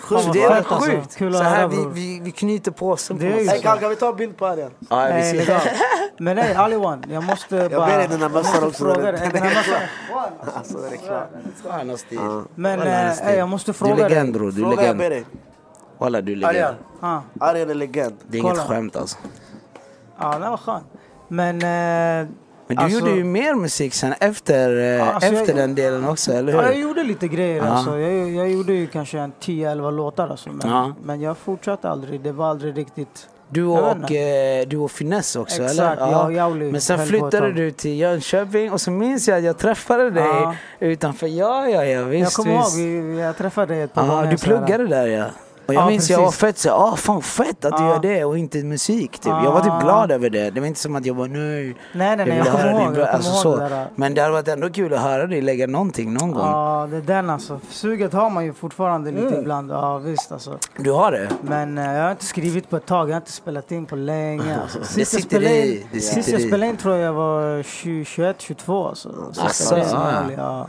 Så det är alltså. sjukt. Kul att så här, höra, vi, vi, vi knyter på sätt. Hey, Carl, kan vi ta en bild på Arjan? Ja, vi Nej, ser. Men nej, Aliwan, jag måste bara... ber dig den här mössan jag måste också, fråga den- dig. Alltså, det är klart. Har stil. Men eh, ey, jag måste Du fråga är legend dig. bror, du är jag legend. dig. Walla du är legend. Ah, Arjan är legend. Det är inget Kolla. skämt alltså. ja, det var skönt. Men... Men du alltså, gjorde ju mer musik sen efter, eh, Alltså, jag- efter den delen också, eller Ja, jag hur? gjorde lite grejer. Ja. Alltså. Jag, jag gjorde ju kanske en 10-11 låtar. Alltså. Men, Ja. men jag fortsatte aldrig. Det var aldrig riktigt... Du Jag och, eh, du och Finesse också Exakt, eller? jag och Jauli Men sen flyttade du till Jönköping och så minns jag att jag träffade dig Ja. utanför. Ja, ja, ja visst. jag kommer ihåg, jag träffade dig ett par Ja, gånger. du pluggade där ja. Och jag Ja, minns jag var precis. fett så ah fan fett att du gör det och inte musik typ. Jag var typ glad över det. Det var inte som att jag var nej. Nej, nej, Jag kommer höra ihåg, din bra- jag alltså, så. det. Men det hade varit ändå kul att höra dig lägga någonting någon gång. Ja, det är den alltså. Suget har man ju fortfarande lite Mm. ibland. Ja, visst alltså. Du har det? Men eh, jag har inte skrivit på ett tag. Jag har inte spelat in på länge. Alltså. Sist jag sitter spelade i, in, det sist sitter jag i. spelade in tror jag var 20, 21, 22 alltså. Så Asså, det är ja, ja. ärlig, ja.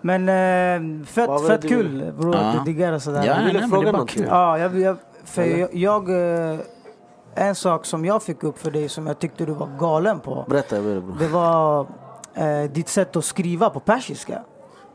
Men eh, fett, Vad var fett det kul bror Ja. att du diggar och sådär. Ja, ville nej, men fråga det är bara någonting. kul. Ja, jag, jag, för jag, jag eh, en sak som jag fick upp för dig som jag tyckte du var galen på. Berätta, jag ber dig bror. Det var eh, ditt sätt att skriva på persiska.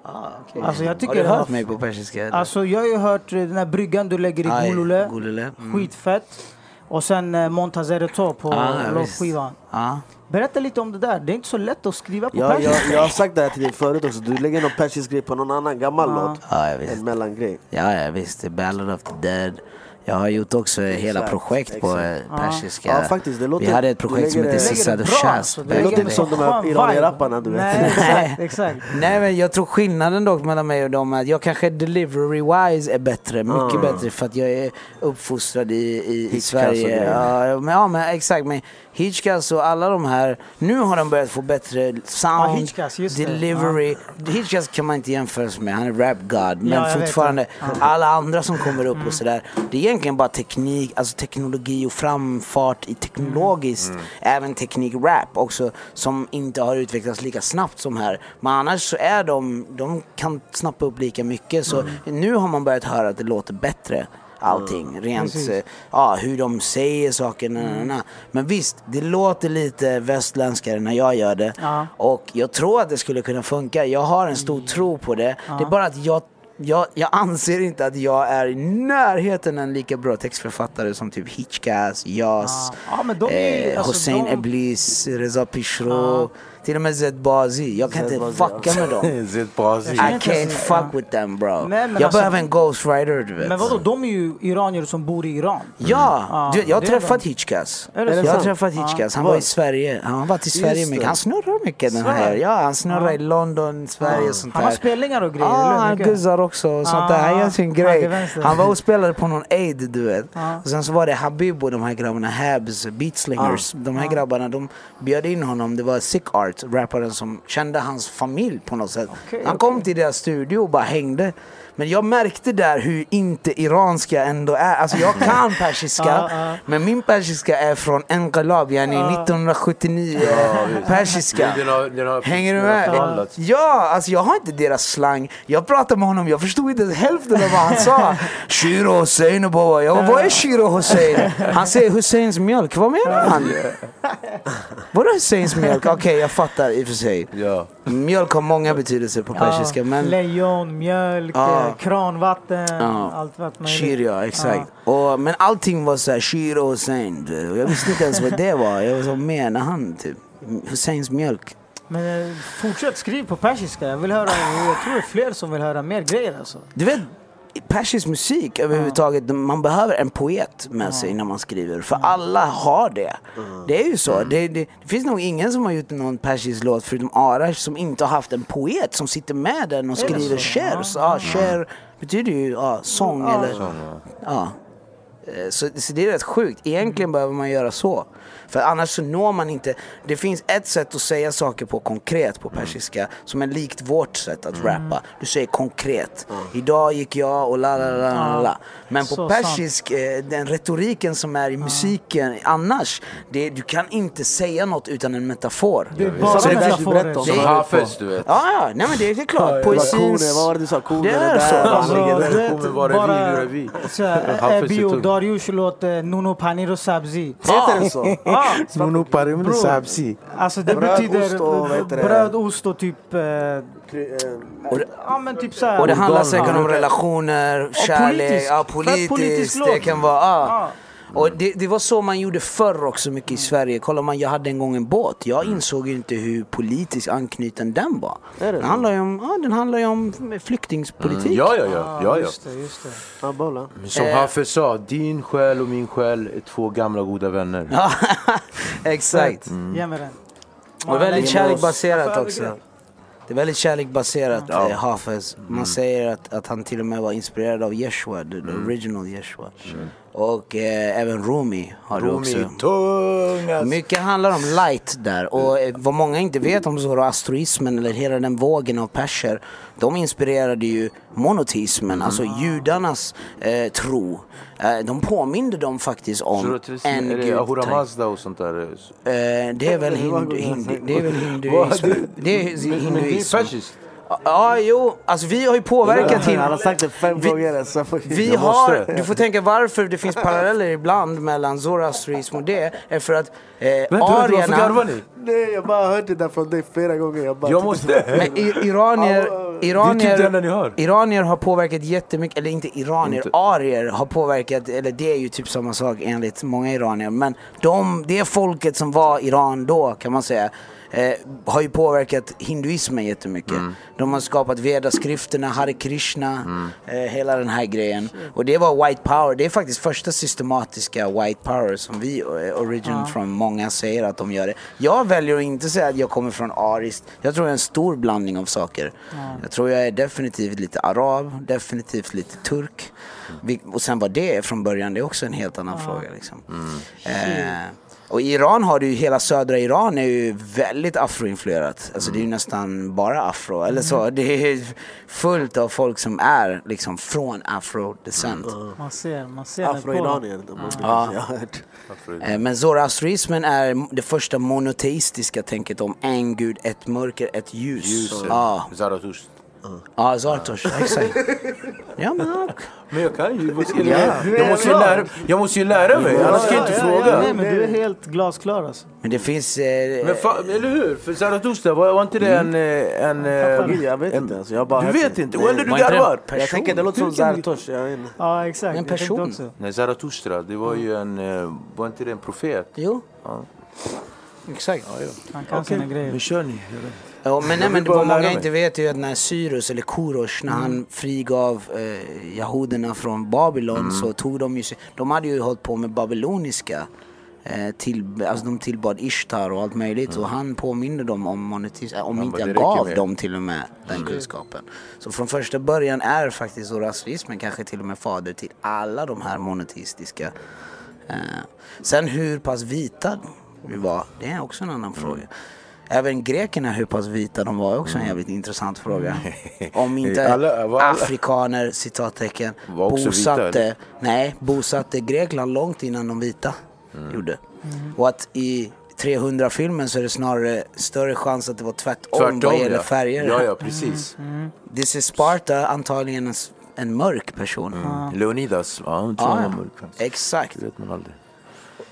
Ah, okay. Alltså, jag tycker har du det var- hört mig på persiska? eller? Alltså jag har ju hört eh, den här bryggan du lägger i Aj, Golule. Golule. Mm. Skitfett. Och sen eh, Montazereto på Ah, ja, låtskivan. Ja. Berätta lite om det där. Det är inte så lätt att skriva på Jag, jag, persiska. jag har sagt det här till dig förut också, du lägger någon persisk grej på någon annan gammal Ja. låt. Ja, jag. En mellangrej. Ja, ja visst. The Ballad of the Dead. Jag har gjort också hela projekt på exakt. eh, persiska. Ja, faktiskt, det låter- Vi hade ett projekt som hette och bra, Shaz. Det låter inte som de här iranier-rapparna, du vet. Nej, exakt, exakt. Nej men jag tror skillnaden dock mellan mig och dem är att jag kanske delivery-wise är bättre, mycket bättre för att jag är uppfostrad i, i, i Sverige. Ja men, ja men exakt, men Hitchcast och alla de här, nu har de börjat få bättre sound, Hitchcast, just det. delivery. Hitchcast kan man inte jämföra sig med, han är rap god. Men fortfarande, alla andra som kommer upp och sådär. Det är egentligen bara teknik, alltså teknologi och framfart i teknologiskt, även teknik-rap också, som inte har utvecklats lika snabbt som här. Men annars så är de, de kan snappa upp lika mycket. Så nu har man börjat höra att det låter bättre. Allting, rent Precis. eh, ja, hur de säger saker. na, na, na. Men visst, det låter lite västländskare när jag gör det. Ja. Och jag tror att det skulle kunna funka. Jag har en stor tro på det. Det är bara att jag, jag, jag anser inte att jag är i närheten en lika bra textförfattare som typ Hitchcast, Jas, de är- eh, alltså, Hossein de- Eblis, Reza Pishro, till och med Zed Bazi. Jag kan inte Bazi, fucka med dem. Zed Bazi. I can't fuck with them bro. Nej, men jag alltså- behöver en ghostwriter du vet. Men vadå, de är ju iranier som bor i Iran. Ja, Ja, du, jag har träffat. Hitchcast. Jag har träffat. Hitchcast. Han Var? i Sverige. Han har varit i Sverige mycket. Han snurrar mycket den här. Ja, han snurrar Ja. i London, Sverige och sånt där. Han har spelningar och grejer. Ja, han guzzar också och sånt där. Han gör sin grej. Han var och spelade på någon aid, du vet. Och sen så var det Habib och de här grabbarna, Habs, Beatslingers. De här grabbarna, de bjöd in honom. Det var Sick Art Rapparen som kände hans familj på något sätt. Okej, Han kom till deras studio och bara hängde. Men jag märkte där hur inte iranska ändå är. Alltså jag kan persiska, men min persiska är från Enqalab, yani 1979 persiska. Den har, den har, Hänger du med? Ja, alltså jag har inte deras slang. Jag pratade med honom, jag förstod inte hälften av vad han sa. Shiro Hussein. Jag bara, vad är Shiro Hussein? Han säger Husseins mjölk, vad menar han? Vadå Husseins mjölk? Okej, jag fattar i och för sig. Ja. Mjölk har många betydelser på persiska, men Lejon, mjölk, Ja. kranvatten, Ja. allt vad möjligt. Shir ja, exakt. Och, men allting var såhär Hussein. Och Jag visste inte ens vad det var. Jag var så, menar han typ? Husseins mjölk. Men eh, fortsätt skriv på persiska. Jag vill höra, jag tror det är fler som vill höra mer grejer alltså. Du vet, persisk musik överhuvudtaget, man behöver en poet med sig när man skriver. För alla har det. Det är ju så. Det, det, det finns nog ingen som har gjort någon persisk låt förutom Arash som inte har haft en poet som sitter med den och skriver shers. Ja, sher betyder ju ja, sång eller... Ja. Eh, Så, så det är rätt sjukt. Egentligen behöver man göra så. För annars så når man inte... Det finns ett sätt att säga saker på konkret på persiska som är likt vårt sätt att rappa. Du säger konkret. Idag gick jag och la la la la la. Men på Så persisk, eh, den retoriken som är i musiken annars, det, du kan inte säga något utan en metafor. Det är bara Så det metaforer. Som det. Hafez, du vet. Ja, ja, nej men det, det är klart. Det Poesins... vad var det du sa? Koner Det är så. Alltså, där. du vet, Kommer vara bara såhär, Hafiz är Ebi och tung. Darius låt eh, Nuno Panir och Sabzi. Heter det så? Nuno Parim Bror. Sabsi. alltså det Bröd, betyder ost och det? bröd, ost och typ... Eh, Och det, ja men typ såhär. och det handlar säkert om relationer, kärlek, politisk. ja, Fett politiskt. politisk det kan vara, ja. Och det, det var så man gjorde förr också mycket i Sverige. Kolla man, jag hade en gång en båt. Jag insåg ju inte hur politiskt anknuten den var. Det Den handlar ju om, ja, den handlar ju om flyktingspolitik. Mm, ja, ja, ja. ja, ja. Just det, just det. Ja. Som Eh. Hafez sa, din själ och min själ är två gamla goda vänner. Ja, exakt. Ge mig den. Och väldigt kärleksbaserat också. Det är väldigt kärleksbaserat, Ja. eh, Hafez. Man säger att, att han till och med var inspirerad av Yeshua, the, the original Yeshua. Och eh, även Rumi har det också. Rumi, tung alltså. Mycket handlar om light där och eh, vad många inte vet om zoroastroismen eller hela den vågen av perser de inspirerade ju monoteismen, alltså judarnas eh, tro. Eh, de påminde dem faktiskt om en är det gud. Ahura Mazda och sånt där? Eh, det är väl hindu, hindu, det är väl hinduism. Det är hinduism. Ja, jo, alltså vi har ju påverkat Han har sagt det fem Vi- gånger. Så vi har, du får tänka varför det finns paralleller ibland mellan zoroastrism och det, är för att eh, Vänta, vänta, varför arierna... garvar ni? Nej, jag bara hört det där från dig flera gånger. Jag, bara Jag måste... Men i- iranier, Det är typ iranier, ni hör. iranier har påverkat jättemycket, eller inte iranier, Inte. arier har påverkat, eller det är ju typ samma sak enligt många iranier. Men de, det folket som var Iran då kan man säga, eh, har ju påverkat hinduismen jättemycket. Mm. De har skapat vedaskrifterna, Hare Krishna, eh, hela den här grejen. Och det var white power, det är faktiskt första systematiska white power som vi, eh, origin från många säger att de gör det. Jag väljer att inte säga att jag kommer från ariskt, jag tror jag är en stor blandning av saker. Jag tror jag är definitivt lite arab, definitivt lite turk. Och sen vad det är från början, det är också en helt annan fråga. Liksom. Eh, och i Iran har du ju, hela södra Iran är ju väldigt afroinfluerat. Alltså det är ju nästan bara afro, eller så. Det är fullt av folk som är liksom från afro-descent. Man ser, man ser det på. Afro-iranier. Ja. Hört. Eh, Men zoroastrismen är det första monoteistiska tänket om en gud, ett mörker, ett ljus. Ljuset. Ja, Zarathustra. ja Zartosh, exakt. Ja men Men jag kan ju... Jag måste ju lära, jag måste ju lära, jag måste ju lära mig, annars kan jag inte Ja, ja, fråga. nej, men du är helt glasklar alltså. Men det finns... Eh, Men fa, eller hur? För Zarathustra, var, var inte det en... eh, en, eh, Jag vet en inte. Alltså, jag bara du vet inte? Eller du garvar? Jag tänker det låter som inte. Ja exakt, En person. Nej, Zarathustra, det var ju en... eh, Var inte det en profet? Jo. Exakt. Han kan sina grejer. Men kör ni. Ja, men, nej, men vad många inte vet är ju att när Cyrus, eller Korosh, när han frigav eh, jahoderna från Babylon så tog de ju de hade ju hållit på med babyloniska eh, till, alltså de tillbad Ishtar och allt möjligt och han påminde dem om monetism, om Han inte jag "Det räcker gav med." dem till och med den kunskapen. Så från första början är faktiskt zoroastrismen kanske till och med fader till alla de här monoteistiska. Eh, sen hur pass vita vi var, det är också en annan fråga. Även grekerna, hur pass vita de var, är också en jävligt intressant fråga. Om inte Alla- var alla- afrikaner, citattecken, Var vita, bosatte, eller? nej, bosatte Grekland långt innan de vita Mm. gjorde. Och att i 300-filmen så är det snarare större chans att det var tvärtom, Tvärtom vad gäller ja. färger. Ja, ja, precis. This is Sparta, antagligen en, en mörk person. Mm. Leonidas, ja, han var mörk. Exakt. Det vet man aldrig.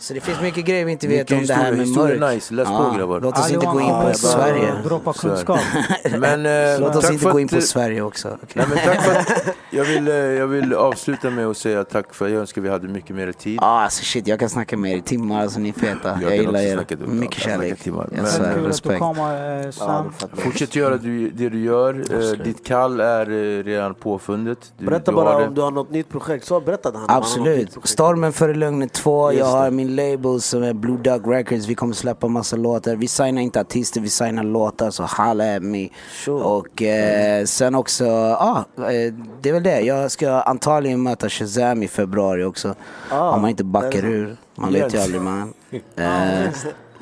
Så det finns mycket grejer vi inte vet Mycket om det här med mörk. nice. Läs på, grabbar. Låt oss inte gå in på Sverige. eh, Droppa kunskap. Men, eh, Låt oss inte gå in att, på eh, Sverige också. okej? Nej, men tack för att, jag, vill, eh, jag vill avsluta med att säga tack för jag önskar vi hade mycket mer tid. Ja, alltså shit, jag kan snacka med er i timmar, alltså ni är feta. Jag Jag, gillar er. Mycket Jag kärlek. timmar. Jag Men- svär, att respekt. kommer eh, Sam. Fortsätt göra du, det du gör. Eh, ditt kall är eh, redan påfundet. Du, Berätta du bara det. om du har något nytt projekt. Så berättade han. Absolut. Stormen före lugnet 2. Jag har min label som är Blue Duck Records. Vi kommer släppa massa låtar. Vi signar inte artister, vi signar låtar. Så holla at me. Sure. Och eh, sen också, ja, eh, det är väl det. Jag ska antagligen möta Shazam i februari också. Ah, Om man inte backar ur. Man vet ju aldrig man. Eh,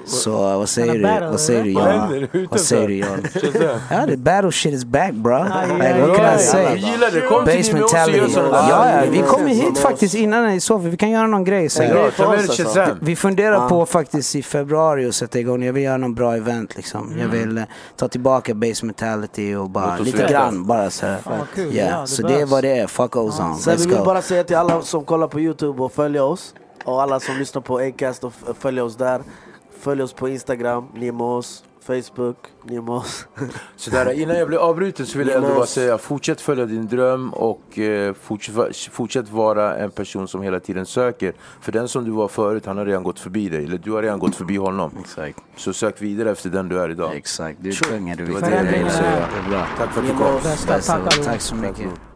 så vad säger du? battle, Vad säger du? Utanför? Vad säger du Jan? Shazam. Ja, the battle shit is back bro. Like, what can I say? Jag gillar det. Kom till Base mentality. Ja, ja, vi kommer hit faktiskt innan i så fall. Vi kan göra någon grej. Dig alltså. Shazam. Vi funderar på faktiskt i februari att sätta igång. Jag vill göra någon bra event liksom. Jag vill eh, ta tillbaka base mentality och bara lite grann bara så här. Så det är vad det är. Fuck goes on. Sen vi vill go. bara säga till alla som kollar på Youtube och följer oss och alla som lyssnar på Acast och följer oss där. Följ oss på Instagram, Nimos, Facebook, Nimos. Sådär, innan jag blir avbruten så vill jag ändå bara säga fortsätt följa din dröm och eh, fortsätt, fortsätt vara en person som hela tiden söker. För den som du var förut, han har redan gått förbi dig. Eller du har redan gått förbi honom. Exakt. Så sök vidare efter den du är idag. Exakt. Du är du Det var det jag ville säga. Tack för att du kom. Tack så mycket.